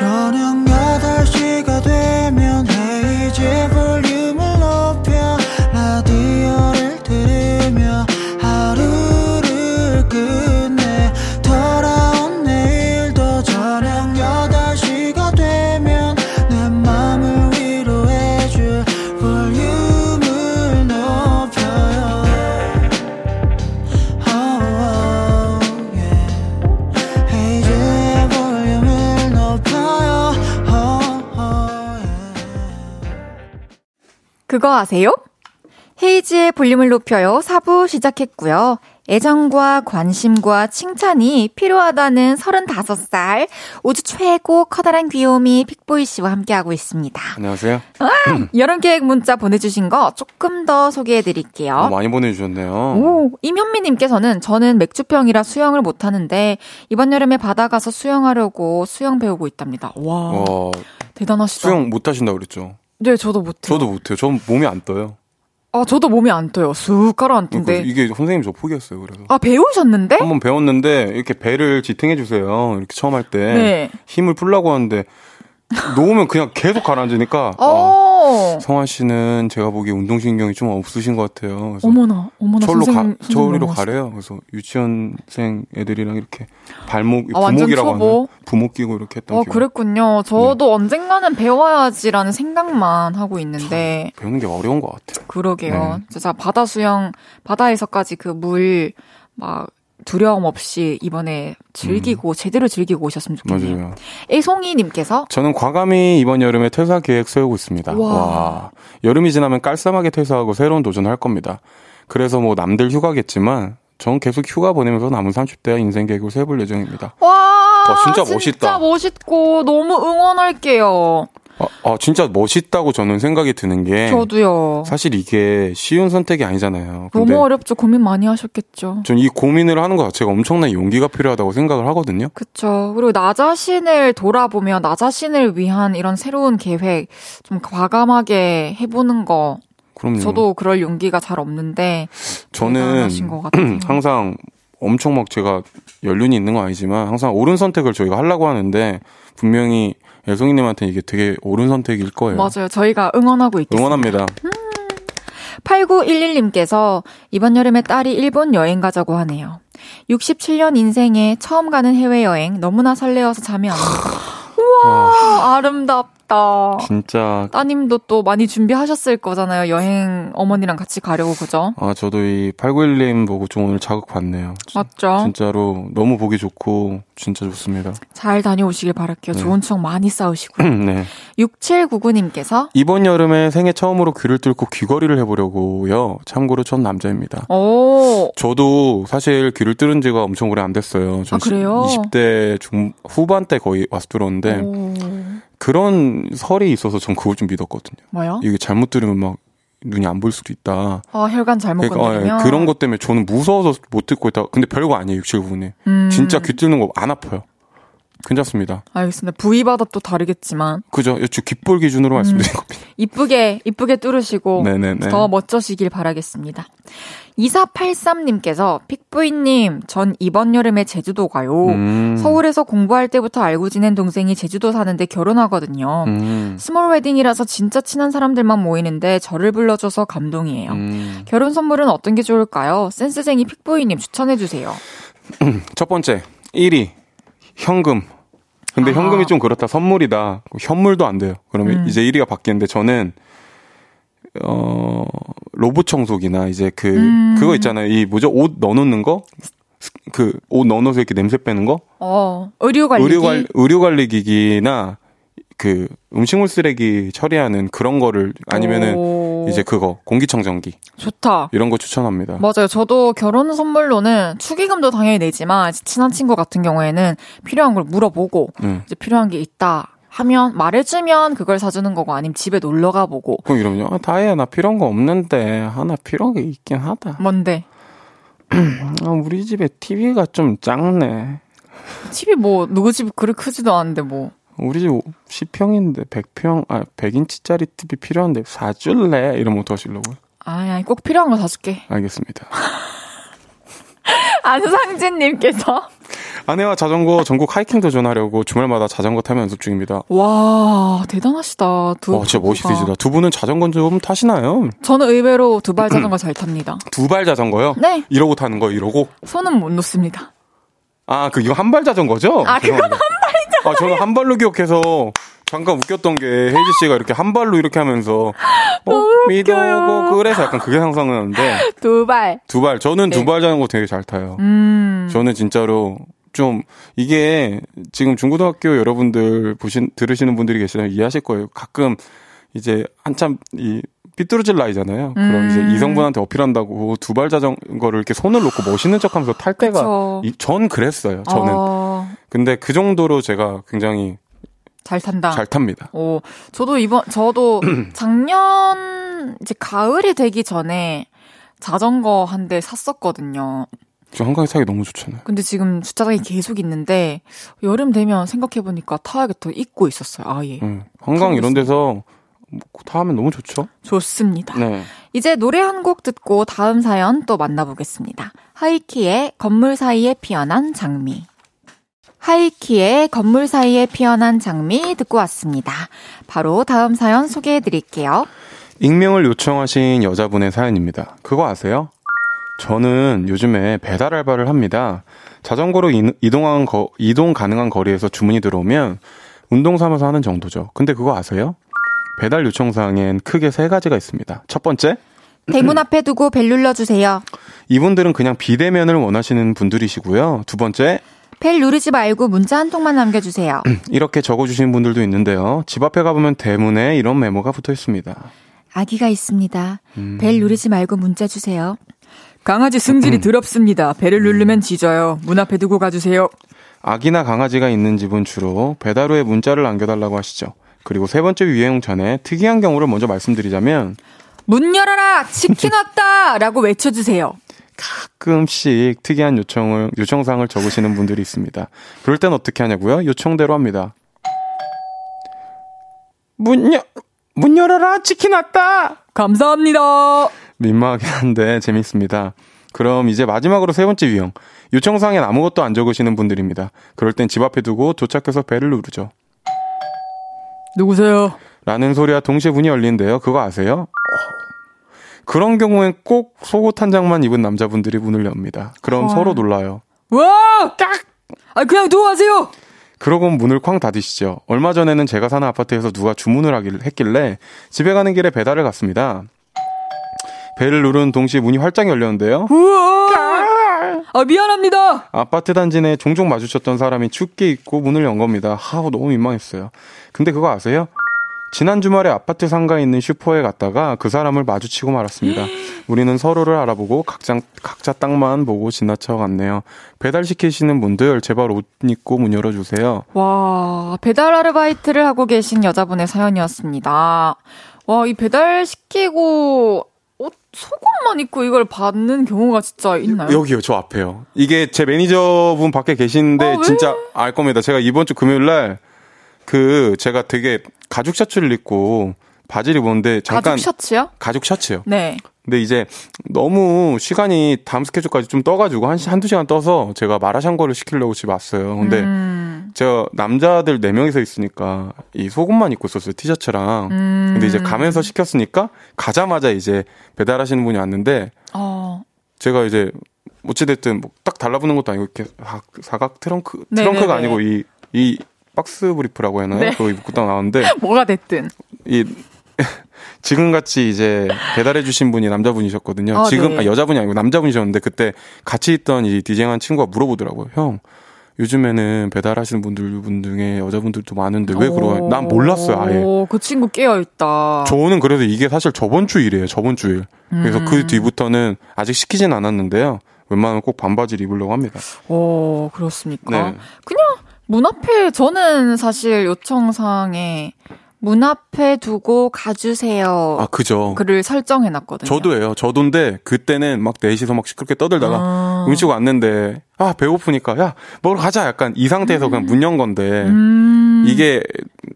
저녁 8시가 되면 헤이즈 그거 아세요? 헤이지의 볼륨을 높여요. 4부 시작했고요. 애정과 관심과 칭찬이 필요하다는 35살 우주 최고 커다란 귀요미 픽보이 씨와 함께하고 있습니다. 안녕하세요. 여름 계획 문자 보내주신 거 조금 더 소개해 드릴게요. 어, 많이 보내주셨네요. 오, 임현미님께서는 저는 맥주병이라 수영을 못하는데 이번 여름에 바다 가서 수영하려고 수영 배우고 있답니다. 와, 어, 대단하시다. 수영 못 하신다고 그랬죠? 네, 저도 못해요. 저도 못해요. 전 몸이 안 떠요. 아, 저도 몸이 안 떠요. 쑥 그러니까 가라앉던데. 이게 선생님 저 포기했어요. 그래서. 아, 배우셨는데? 한번 배웠는데 이렇게 배를 지탱해 주세요. 이렇게 처음 할 때 네. 힘을 풀라고 하는데 놓으면 그냥 계속 가라앉으니까 아, 어. 성화 씨는 제가 보기에 운동신경이 좀 없으신 것 같아요. 그래서 어머나, 어머나, 저리로 가, 너무 가래요. 그래서 유치원생 애들이랑 이렇게 발목 아, 부목이라고? 하나 부목 끼고 이렇게 했던 어, 기억. 그랬군요. 저도 언젠가는 배워야지라는 생각만 하고 있는데, 배우는 게 어려운 것 같아요. 그러게요. 네. 진짜 바다 수영, 바다에서까지 그 물, 막, 두려움 없이 이번에 즐기고, 제대로 즐기고 오셨으면 좋겠네요. 음. 맞아요. 애송이님께서, 저는 과감히 이번 여름에 퇴사 계획 세우고 있습니다. 와. 와. 여름이 지나면 깔쌈하게 퇴사하고 새로운 도전을 할 겁니다. 그래서 뭐 남들 휴가겠지만 전 계속 휴가 보내면서 남은 30대 인생 계획을 세워볼 예정입니다. 와, 어, 진짜 멋있다. 진짜 멋있고, 너무 응원할게요. 아, 아, 진짜 멋있다고 저는 생각이 드는 게 저도요. 사실 이게 쉬운 선택이 아니잖아요. 너무 어렵죠. 고민 많이 하셨겠죠. 전 이 고민을 하는 것 자체가 엄청난 용기가 필요하다고 생각을 하거든요. 그쵸. 그리고 나 자신을 돌아보며 나 자신을 위한 이런 새로운 계획 좀 과감하게 해보는 거. 그럼요. 저도 그럴 용기가 잘 없는데 저는. 항상 엄청 막 제가 연륜이 있는 건 아니지만 항상 옳은 선택을 저희가 하려고 하는데 분명히 애송이님한테 이게 되게 옳은 선택일 거예요. 맞아요. 저희가 응원하고 있겠습니다. 응원합니다. 8911님께서 이번 여름에 딸이 일본 여행 가자고 하네요. 67년 인생에 처음 가는 해외여행 너무나 설레어서 잠이 안 옵니다. 우와, 아름답다. 진짜 따님도 또 많이 준비하셨을 거잖아요. 여행 어머니랑 같이 가려고, 그죠? 아 저도 이 8911님 보고 좀 오늘 자극 받네요. 맞죠? 진짜로 너무 보기 좋고 진짜 좋습니다. 잘 다녀오시길 바랄게요. 네. 좋은 추억 많이 쌓으시고요. 네. 6799님께서 이번 여름에 생애 처음으로 귀를 뚫고 귀걸이를 해보려고요. 참고로 전 남자입니다. 오, 저도 사실 귀를 뚫은 지가 엄청 오래 안 됐어요. 전 아, 그래요? 20대 중 후반 때 거의 와서 뚫었는데 오. 그런 설이 있어서 전 그걸 좀 믿었거든요. 뭐요? 이게 잘못 뚫으면 막 눈이 안 보일 수도 있다. 아, 혈관 잘못 그러니까 건드리면 예, 그런 것 때문에 저는 무서워서 못 뚫고 있다. 근데 별거 아니에요. 67부분이. 음, 진짜 귀 뚫는 거 안 아파요. 괜찮습니다. 알겠습니다. 부위마다 또 다르겠지만 그죠? 저 귓볼 기준으로 말씀드린 겁니다. 이쁘게 이쁘게 뚫으시고 네네네. 더 멋져지길 바라겠습니다. 2483님께서 픽보이님 전 이번 여름에 제주도 가요. 음. 서울에서 공부할 때부터 알고 지낸 동생이 제주도 사는데 결혼하거든요. 음. small wedding이라서 진짜 친한 사람들만 모이는데 저를 불러줘서 감동이에요. 음. 결혼 선물은 어떤 게 좋을까요? 센스쟁이 픽보이님 추천해주세요. 첫 번째, 1위. 현금. 근데 아. 현금이 좀 그렇다. 선물이다. 현물도 안 돼요. 그러면 음. 이제 1위가 바뀌는데 저는 어 로봇 청소기나 이제 그 음. 그거 있잖아요. 이 뭐죠? 옷 넣어놓는 거? 그 옷 넣어놓어서 이렇게 냄새 빼는 거? 어, 의료 관리. 의료 관 의료 관리 기기나 그 음식물 쓰레기 처리하는 그런 거를 아니면은 이제 그거 공기청정기 좋다. 이런 거 추천합니다. 맞아요. 저도 결혼 선물로는 축의금도 당연히 내지만 친한 친구 같은 경우에는 필요한 걸 물어보고 네. 이제 필요한 게 있다 하면 말해주면 그걸 사주는 거고 아니면 집에 놀러 가보고 그럼 이러면요. 아, 다혜야 나 필요한 거 없는데 하나 필요한 게 있긴 하다. 뭔데 아, 우리 집에 TV가 좀 작네. 집이 뭐 누구 집 그리 크지도 않은데 뭐 우리 집 10평인데 100평, 아, 100인치짜리 TV 필요한데 사줄래? 이러면 어떡하시려고요? 아니 아니 꼭 필요한 거 사줄게. 알겠습니다. 안상진님께서 아내와 자전거 전국 하이킹 도전하려고 주말마다 자전거 타면 연습 중입니다. 와 대단하시다. 두 와, 진짜. 멋있으시다. 두 분은 자전거 좀 타시나요? 저는 의외로 두 발 자전거 잘 탑니다. 두 발 자전거요? 네 이러고 타는 거, 이러고? 손은 못 놓습니다. 아, 그, 이거 한 발 자전거죠? 아, 그건 한 발이죠. 아, 저는 한 발로 기억해서 잠깐 웃겼던 게 헤이지 씨가 이렇게 한 발로 이렇게 하면서 어, 믿어고 그래서 약간 그게 상상하는데 두 발. 두 발. 저는 네. 두발 자전거 되게 잘 타요. 음. 저는 진짜로 좀 이게 지금 중고등학교 여러분들 보신 들으시는 분들이 계시다면 이해하실 거예요. 가끔 이제 한참 이 삐뚤어질 나이잖아요. 그럼 음. 이제 이성분한테 어필한다고 두 발 자전거를 이렇게 손을 놓고 멋있는 척하면서 탈 때가. 이- 전 그랬어요. 저는. 어, 근데 그 정도로 제가 굉장히 잘 탄다. 잘 탑니다. 오, 저도 이번, 저도 작년, 이제 가을이 되기 전에 자전거 한 대 샀었거든요. 저 한강에 타기 너무 좋잖아요. 근데 지금 주차장이 계속 있는데, 여름 되면 생각해 보니까 타야겠다 잊고 있었어요, 아예. 응. 한강 이런 데서 뭐 타면 너무 좋죠. 좋습니다. 네. 이제 노래 한 곡 듣고 다음 사연 또 만나보겠습니다. 하이키의 건물 사이에 피어난 장미. 하이키의 건물 사이에 피어난 장미 듣고 왔습니다. 바로 다음 사연 소개해 드릴게요. 익명을 요청하신 여자분의 사연입니다. 그거 아세요? 저는 요즘에 배달 알바를 합니다. 자전거로 이- 이동한 거, 이동 가능한 거리에서 주문이 들어오면 운동 삼아서 하는 정도죠. 근데 그거 아세요? 배달 요청 사항엔 크게 세 가지가 있습니다. 첫 번째, 대문 앞에 두고 벨 눌러주세요. 이분들은 그냥 비대면을 원하시는 분들이시고요. 두 번째, 벨 누르지 말고 문자 한 통만 남겨주세요. 이렇게 적어주시는 분들도 있는데요. 집 앞에 가보면 대문에 이런 메모가 붙어 있습니다. 아기가 있습니다. 음. 벨 누르지 말고 문자 주세요. 강아지 승질이 더럽습니다. 벨을 누르면 짖어요. 문 앞에 두고 가주세요. 아기나 강아지가 있는 집은 주로 배달 후에 문자를 남겨달라고 하시죠. 그리고 세 번째 유행 전에 특이한 경우를 먼저 말씀드리자면 문 열어라! 치킨 왔다! 라고 외쳐주세요. 가끔씩 특이한 요청을 요청사항을 적으시는 분들이 있습니다. 그럴 땐 어떻게 하냐고요? 요청대로 합니다. 문 열, 문 열어라! 치킨 왔다! 감사합니다. 민망하긴 한데 재밌습니다. 그럼 이제 마지막으로 세 번째 유형. 요청사항엔 아무것도 안 적으시는 분들입니다. 그럴 땐 집 앞에 두고 도착해서 배를 누르죠. 누구세요? 라는 소리와 동시에 문이 열리는데요. 그거 아세요? 그런 경우엔 꼭 속옷 한 장만 입은 남자분들이 문을 엽니다. 그럼 헐. 서로 놀라요. 와! 딱! 아, 그냥 누워 가세요! 그러고 문을 쾅 닫으시죠. 얼마 전에는 제가 사는 아파트에서 누가 주문을 하길 했길래 집에 가는 길에 배달을 갔습니다. 배를 누른 동시에 문이 활짝 열렸는데요. 우와! 아, 미안합니다! 아파트 단지 내 종종 마주쳤던 사람이 춥게 입고 문을 연 겁니다. 하고 너무 민망했어요. 근데 그거 아세요? 지난 주말에 아파트 상가에 있는 슈퍼에 갔다가 그 사람을 마주치고 말았습니다. 우리는 서로를 알아보고 각자, 각자 땅만 보고 지나쳐 갔네요. 배달시키시는 분들 제발 옷 입고 문 열어주세요. 와, 배달 아르바이트를 하고 계신 여자분의 사연이었습니다. 와, 이 배달시키고 옷, 속옷만 입고 이걸 받는 경우가 진짜 있나요? 여기요, 저 앞에요. 이게 제 매니저분 밖에 어, 왜? 진짜 알 겁니다. 제가 이번 주 금요일 날 그 제가 되게 가죽 셔츠를 입고 바지를 입었는데 잠깐 가죽 셔츠요? 가죽 셔츠요. 네. 근데 이제 너무 시간이 다음 스케줄까지 좀 떠가지고 한, 시- 한두 시간 떠서 제가 마라샹궈를 시키려고 집에 왔어요. 근데 음, 제가 남자들 네명이서 있으니까 이 속옷만 입고 있었어요. 티셔츠랑. 음. 근데 이제 가면서 시켰으니까 가자마자 이제 배달하시는 분이 왔는데 어, 제가 이제 어찌됐든 뭐 딱 달라붙는 것도 아니고 이렇게 사- 사각 트렁크, 네네네. 트렁크가 아니고 이, 이 박스 브리프라고 해야 하나요? 네. 그거 입고 딱 나왔는데 뭐가 됐든. 이 지금 같이 이제 배달해 주신 분이 남자분이셨거든요. 아, 지금 네. 아, 여자분이 아니고 남자분이셨는데 그때 같이 있던 이 디제잉한 친구가 물어보더라고요. 형, 요즘에는 배달하시는 분들 분 중에 여자분들도 많은데 왜 그러요? 난 몰랐어요, 아예. 오, 그 친구 깨어 있다. 저는 그래서 이게 사실 저번 주 일이에요, 저번 주일. 그래서 음. 그 뒤부터는 아직 시키진 않았는데요. 웬만하면 꼭 반바지를 입으려고 합니다. 오, 그렇습니까? 네. 그냥 문 앞에, 저는 사실 요청사항에 문 앞에 두고 가주세요. 아, 그죠. 글을 설정해 놨거든요. 저도예요. 저도인데 그때는 막 넷이서 막 시끄럽게 떠들다가 아. 음식 왔는데 아 배고프니까 야 먹으러 가자 약간 이 상태에서 그냥 문 연 건데 음. 이게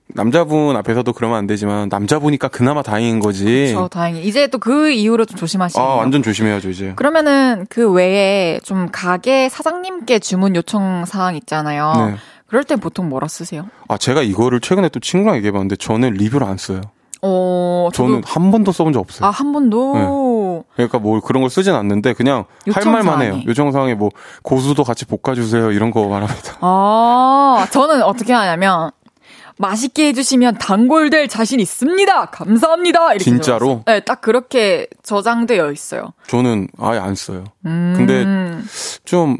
남자분 앞에서도 그러면 안 되지만 남자분이니까 그나마 다행인 거지. 저 다행히. 이제 또 그 이후로 좀 조심하시네요. 아 완전 조심해야죠 이제. 그러면은 그 외에 좀 가게 사장님께 주문 요청 사항 있잖아요. 네. 그럴 땐 보통 뭐라 쓰세요? 아 제가 이거를 최근에 또 친구랑 얘기해봤는데 저는 리뷰를 안 써요. 어, 저는 한 번도 써본 적 없어요. 아, 한 번도 그러니까 뭐 그런 걸 쓰진 않는데 그냥 할. 말만 해요. 요청 사항에 뭐 고수도 같이 볶아주세요 이런 거 말합니다. 아, 저는 어떻게 하냐면 맛있게 해주시면 단골될 자신 있습니다. 감사합니다. 이렇게 진짜로? 네, 딱 그렇게 저장되어 있어요. 저는 아예 안 써요. 음. 근데 좀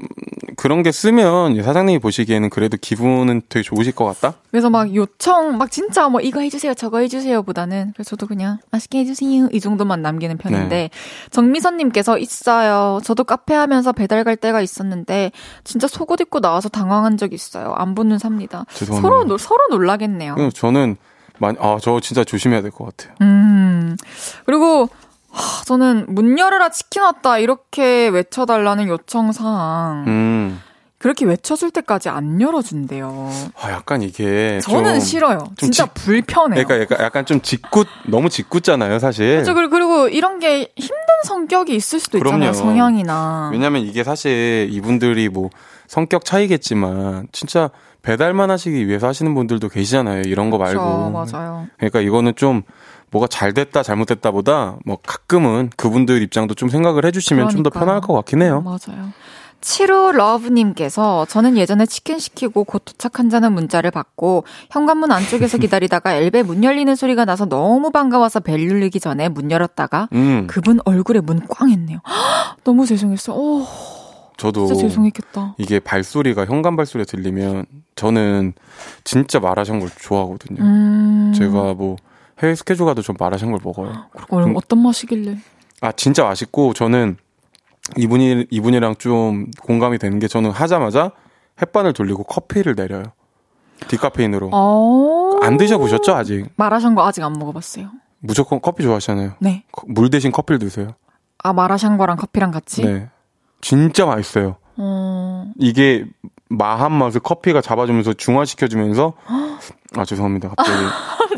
그런 게 쓰면 사장님이 보시기에는 그래도 기분은 되게 좋으실 것 같다? 그래서 막 요청 막 진짜 뭐 이거 해주세요 저거 해주세요보다는 그래서 저도 그냥 맛있게 해주세요 이 정도만 남기는 편인데 네. 정미선님께서 있어요 저도 카페 하면서 배달 갈 때가 있었는데 진짜 속옷 입고 나와서 당황한 적 있어요 안 붙는 삽니다 죄송합니다. 서로 놀- 서로 놀라 겠네요 그래서 저는 많이 아 저 진짜 조심해야 될 것 같아요. 음 그리고 하, 저는 문 열어라 치킨 왔다 이렇게 외쳐달라는 요청 사항 음. 그렇게 외쳐줄 때까지 안 열어준대요 아 약간 이게 저는 좀, 싫어요 좀 진짜 직- 불편해요 그러니까 약간, 약간 좀 짓궂 너무 짓궂잖아요 사실. 그렇죠. 그리고- 그리고 이런 게 힘든 성격이 있을 수도 있잖아요. 그럼요. 성향이나. 왜냐면 이게 사실 이분들이 뭐 성격 차이겠지만 진짜 배달만 하시기 위해서 하시는 분들도 계시잖아요. 이런 거 말고. 그렇죠. 맞아요. 그러니까 이거는 좀 뭐가 잘 됐다 잘못됐다 보다 뭐 가끔은 그분들 입장도 좀 생각을 해주시면 좀 더. 편할 것 같긴 해요. 맞아요. 7호 러브님께서 저는 예전에 치킨 시키고 곧 도착한다는 문자를 받고 현관문 안쪽에서 기다리다가 엘베 문 열리는 소리가 나서 너무 반가워서 벨 누르기 전에 문 열었다가 음, 그분 얼굴에 문 꽝 했네요. 너무 죄송했어. 오, 저도 진짜 죄송했겠다. 이게 발소리가 현관 발소리가 들리면 저는 진짜 마라샹궈를 좋아하거든요. 음. 제가 뭐 해외 스케줄 가도 좀 마라샹궈를 먹어요. 그럼 음. 어떤 맛이길래? 아 진짜 맛있고 저는 이분이 이분이랑 좀 공감이 되는 게 저는 하자마자 햇반을 돌리고 커피를 내려요. 디카페인으로. 어. 안 드셔보셨죠 아직? 마라샹궈 아직 안 먹어봤어요. 무조건 커피 좋아하시잖아요. 네. 거- 물 대신 커피를 드세요. 아 마라샹궈랑 커피랑 같이. 네. 진짜 맛있어요. 어. 이게 마한 맛을 커피가 잡아주면서 중화시켜주면서 아 죄송합니다 갑자기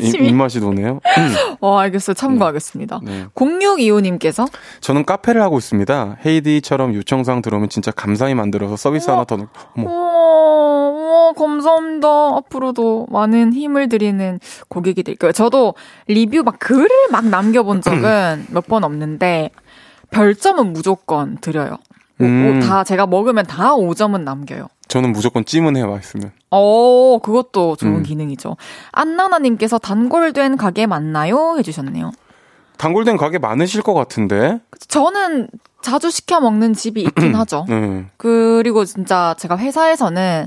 이-. 입맛이 도네요. 어, 알겠어요. 참고하겠습니다. 네. 0625님께서 저는 카페를 하고 있습니다. 헤이디처럼 요청사항 들어오면 진짜 감사히 만들어서 서비스 하나 더 넣. 어머 우와, 와, 감사합니다. 앞으로도 많은 힘을 드리는 고객이 될 거예요. 저도 리뷰 막 글을 막 남겨본 적은 몇 번 없는데, 별점은 무조건 드려요. 음. 다 제가 먹으면 다 5점은 남겨요. 저는 무조건 찜은 해와 있으면. 어, 그것도 좋은 음. 기능이죠. 안나나님께서 단골된 가게 맞나요? 해주셨네요. 단골된 가게 많으실 것 같은데. 저는 자주 시켜 먹는 집이 있긴 하죠. 음. 그리고 진짜 제가 회사에서는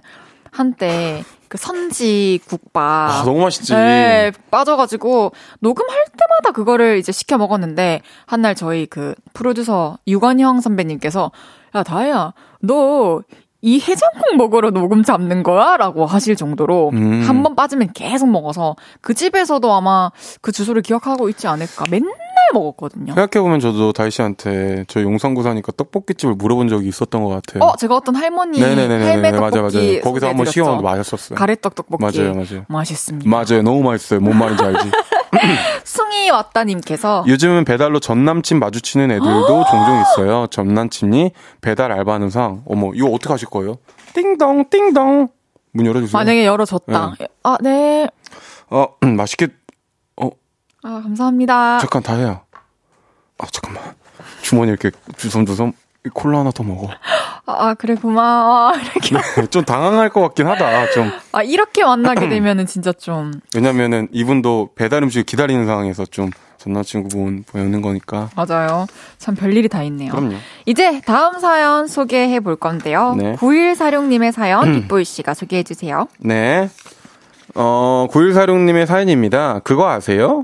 한때 그 선지 국밥 아, 너무 맛있지. 네, 빠져가지고 녹음할 때마다 그거를 이제 시켜 먹었는데 한 날 저희 그 프로듀서 유건형 선배님께서 야 다혜야 너 이 해장국 먹으러 녹음 잡는 거야? 라고 하실 정도로 음. 한번 빠지면 계속 먹어서 그 집에서도 아마 그 주소를 기억하고 있지 않을까 맨날 먹었거든요. 생각해보면 저도 다희 씨한테 저 용산구 사니까 떡볶이집을 물어본 적이 있었던 것 같아요. 어 제가 어떤 할머니 네네네네. 할매 떡볶이 맞아, 맞아. 거기서 한번. 시험도 마셨었어요. 가래떡 떡볶이 맞아요, 맞아요. 맛있습니다. 맞아요. 너무 맛있어요. 뭔 말인지 알지? 숭이 왔다님께서 요즘은 배달로 전 남친 마주치는 애들도 종종 있어요. 전 남친이 배달 알바하는 상. 어머, 이거 어떻게 하실 거예요? 띵동, 띵동. 문 열어주세요. 만약에 열어줬다. 아 네. 어, 음, 맛있게, 어, 아 감사합니다. 잠깐, 다혜야. 아, 잠깐만. 주머니 이렇게 주섬주섬. 이 콜라 하나 더 먹어. 아, 아, 그래 고마워. 이렇게 좀 당황할 것 같긴 하다. 좀. 아 이렇게 만나게 되면은 진짜 좀 왜냐면은 이분도 배달 음식 기다리는 상황에서 좀 전 남친구분 보이는 거니까. 맞아요. 참 별일이 다 있네요. 그럼요. 이제 다음 사연 소개해 볼 건데요. 네. 9146님의 사연 빅보이 씨가 소개해 주세요. 네. 어, 9146님의 사연입니다. 그거 아세요?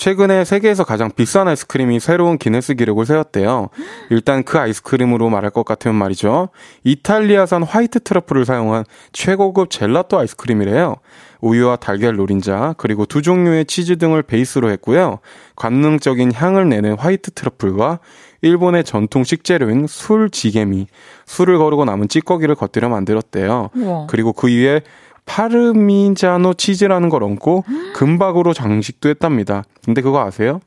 최근에 세계에서 가장 비싼 아이스크림이 새로운 기네스 기록을 세웠대요. 일단 그 아이스크림으로 말할 것 같으면 말이죠. 이탈리아산 화이트 트러플을 사용한 최고급 젤라또 아이스크림이래요. 우유와 달걀 노린자, 그리고 두 종류의 치즈 등을 베이스로 했고요. 관능적인 향을 내는 화이트 트러플과 일본의 전통 식재료인 술 지게미, 술을 거르고 남은 찌꺼기를 겉들여 만들었대요. 우와. 그리고 그 위에 파르미자노 치즈라는 걸 얹고 금박으로 장식도 했답니다. 근데 그거 아세요?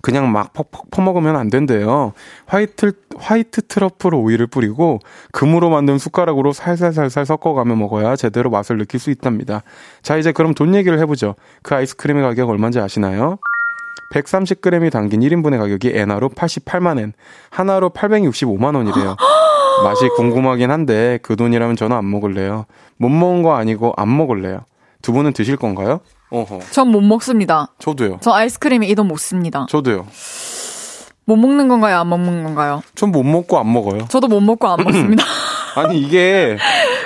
그냥 막 퍽퍽 퍼먹으면 안 된대요. 화이트, 화이트 트러플 오일을 뿌리고 금으로 만든 숟가락으로 살살살살 섞어가며 먹어야 제대로 맛을 느낄 수 있답니다. 자, 이제 그럼 돈 얘기를 해보죠. 그 아이스크림의 가격 얼마인지 아시나요? 130g이 담긴 1인분의 가격이 엔화로 88만엔, 하나로 865만원이래요. 맛이 궁금하긴 한데 그 돈이라면 저는 안 먹을래요. 못 먹은 거 아니고 안 먹을래요. 두 분은 드실 건가요? 어허. 전 못 먹습니다. 저도요. 저 아이스크림에 이돈못 씁니다. 저도요. 못 먹는 건가요? 안 먹는 건가요? 전 못 먹고 안 먹어요. 저도 못 먹고 안 먹습니다. 아니 이게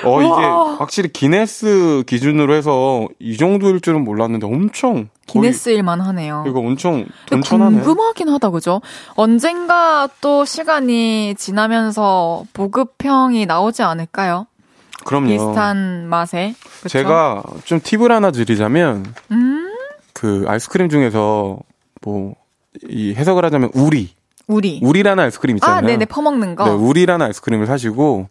어 이게 우와. 확실히 기네스 기준으로 해서 이 정도일 줄은 몰랐는데 엄청 기네스일만 하네요. 이거 엄청 돈 천하네. 궁금하긴 하다, 그죠? 언젠가 또 시간이 지나면서 보급형이 나오지 않을까요? 그럼요. 비슷한 맛에. 그쵸? 제가 좀 팁을 하나 드리자면 음, 그 아이스크림 중에서 뭐 이 해석을 하자면 우리 우리. 우리라는 아이스크림 있잖아요. 아, 네네, 퍼먹는 거. 네, 우리라는 아이스크림을 사시고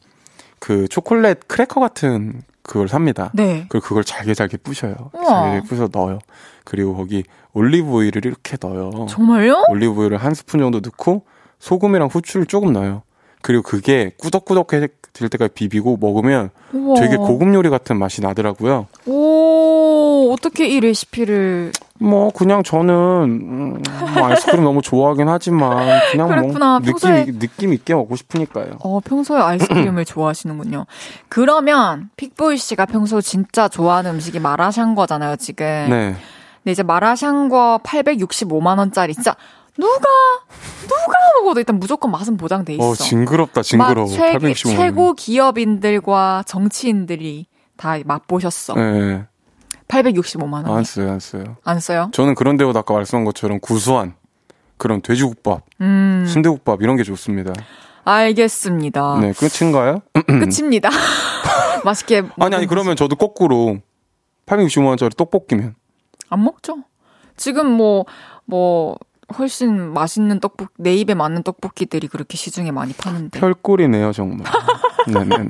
그 초콜릿 크래커 같은 그걸 삽니다. 네. 그리고 그걸 잘게 잘게 부셔요. 우와. 잘게 부셔서 넣어요. 그리고 거기 올리브 오일을 이렇게 넣어요. 정말요? 올리브 오일을 한 스푼 정도 넣고 소금이랑 후추를 조금 넣어요. 그리고 그게 꾸덕꾸덕해질 때까지 비비고 먹으면 우와. 되게 고급 요리 같은 맛이 나더라고요. 오, 어떻게 이 레시피를. 뭐 그냥 저는 음, 뭐 아이스크림 너무 좋아하긴 하지만 그냥. 뭐 느낌 평소에- 느낌 있게 먹고 싶으니까요. 어, 평소에 아이스크림을 좋아하시는군요. 그러면 픽보이 씨가 평소 진짜 좋아하는 음식이 마라샹궈잖아요, 지금. 네. 근데 이제 마라샹궈 865만 원짜리 진짜 누가 누가 먹어도 일단 무조건 맛은 보장돼 있어. 어 징그럽다 징그러워. 막 최, 865만 원. 최고 기업인들과 정치인들이 다 맛보셨어. 네. 865만 원. 안 써요 안 써요. 안 써요? 저는 그런 데보다 아까 말씀한 것처럼 구수한 그런 돼지국밥, 음, 순대국밥 이런 게 좋습니다. 알겠습니다. 네 끝인가요? 끝입니다. 맛있게 아니 아니 그러면 저도 거꾸로 865만 원짜리 떡볶이면 안 먹죠. 지금 뭐, 뭐, 훨씬 맛있는 떡볶이, 내 입에 맞는 떡볶이들이 그렇게 시중에 많이 파는데. 별꼴이네요 정말. 네네네.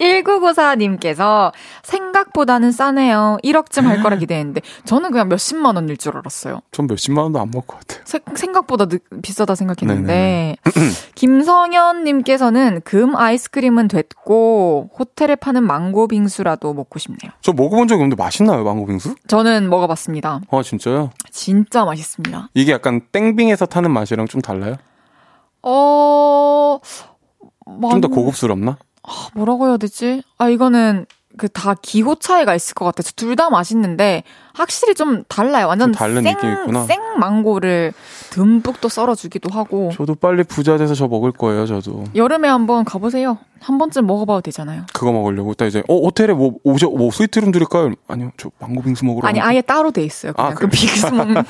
1994님께서 생각보다는 싸네요. 1억쯤 할 거라 기대했는데 저는 그냥 몇십만 원일 줄 알았어요. 전 몇십만 원도 안 먹을 것 같아요. 세- 생각보다 느- 비싸다 생각했는데 김성현님께서는 금 아이스크림은 됐고 호텔에 파는 망고 빙수라도 먹고 싶네요. 저 먹어본 적이 없는데 맛있나요, 망고 빙수? 저는 먹어봤습니다. 아, 진짜요? 진짜 맛있습니다. 이게 약간 땡빙에서 타는 맛이랑 좀 달라요? 어, 좀더 망- 고급스럽나? 아, 뭐라고 해야 되지? 아, 이거는 그 다 기호 차이가 있을 것 같아서 둘다 맛있는데 확실히 좀 달라요. 완전 좀 다른 생, 느낌이 있구나. 생 망고를 듬뿍 또 썰어주기도 하고. 저도 빨리 부자 돼서 저 먹을 거예요, 저도. 여름에 한번 가보세요. 한 번쯤 먹어봐도 되잖아요. 그거 먹으려고. 딱 이제, 어, 호텔에 뭐, 오죠, 뭐, 스위트룸 드릴까요? 아니요, 저 망고 빙수 먹으러. 아니, 아예 따로 돼 있어요. 그냥 아, 그 빙수 먹는.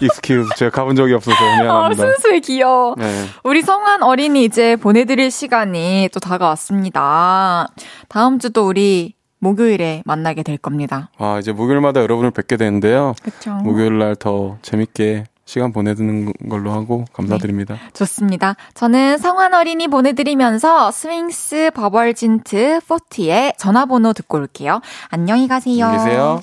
excuse. 제가 가본 적이 없어서 아, 미안합니다. 순수해 귀여워. 네. 우리 성한 어린이 이제 보내드릴 시간이 또 다가왔습니다. 다음 주 또 우리 목요일에 만나게 될 겁니다. 아, 이제 목요일마다 여러분을 뵙게 되는데요. 그렇죠. 목요일 날 더 재밌게 시간 보내드는 걸로 하고 감사드립니다. 좋습니다. 저는 성한 어린이 보내드리면서 스윙스 버벌진트 40의 전화번호 듣고 올게요. 안녕히 가세요. 안녕히 계세요.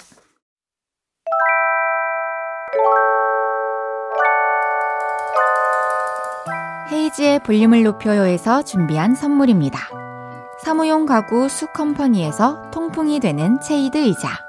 헤이즈의 볼륨을 높여요에서 준비한 선물입니다. 사무용 가구 수컴퍼니에서 통풍이 되는 체이드 의자.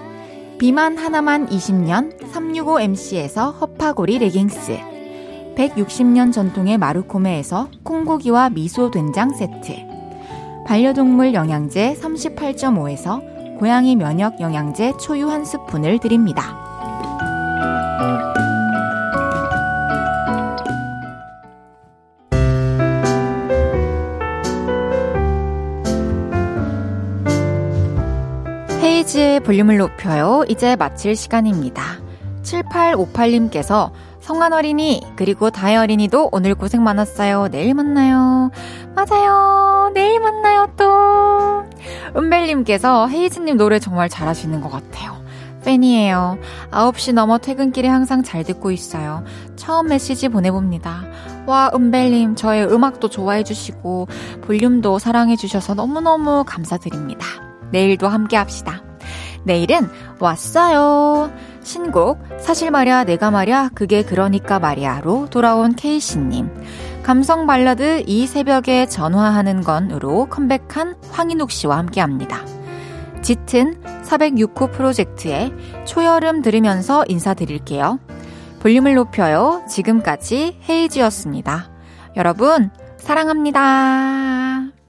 비만 하나만 20년 365MC에서 허파고리 레깅스. 160년 전통의 마루코메에서 콩고기와 미소 된장 세트. 반려동물 영양제 38.5에서 고양이 면역 영양제 초유 한 스푼을 드립니다. 헤이즈의 볼륨을 높여요. 이제 마칠 시간입니다. 7858님께서 성한 어린이 그리고 다혜 어린이도 오늘 고생 많았어요. 내일 만나요. 맞아요. 내일 만나요 또. 은벨님께서 헤이즈님 노래 정말 잘하시는 것 같아요. 팬이에요. 9시 넘어 퇴근길에 항상 잘 듣고 있어요. 처음 메시지 보내봅니다. 와, 은벨님, 저의 음악도 좋아해주시고, 볼륨도 사랑해주셔서 너무너무 감사드립니다. 내일도 함께 합시다. 내일은 왔어요. 신곡, 사실 말야, 내가 말야, 그게 그러니까 말야로 돌아온 케이씨님. 감성 발라드 이 새벽에 전화하는 건으로 컴백한 황인욱 씨와 함께 합니다. 짙은 406호 프로젝트의 초여름 들으면서 인사드릴게요. 볼륨을 높여요. 지금까지 헤이지였습니다. 여러분, 사랑합니다.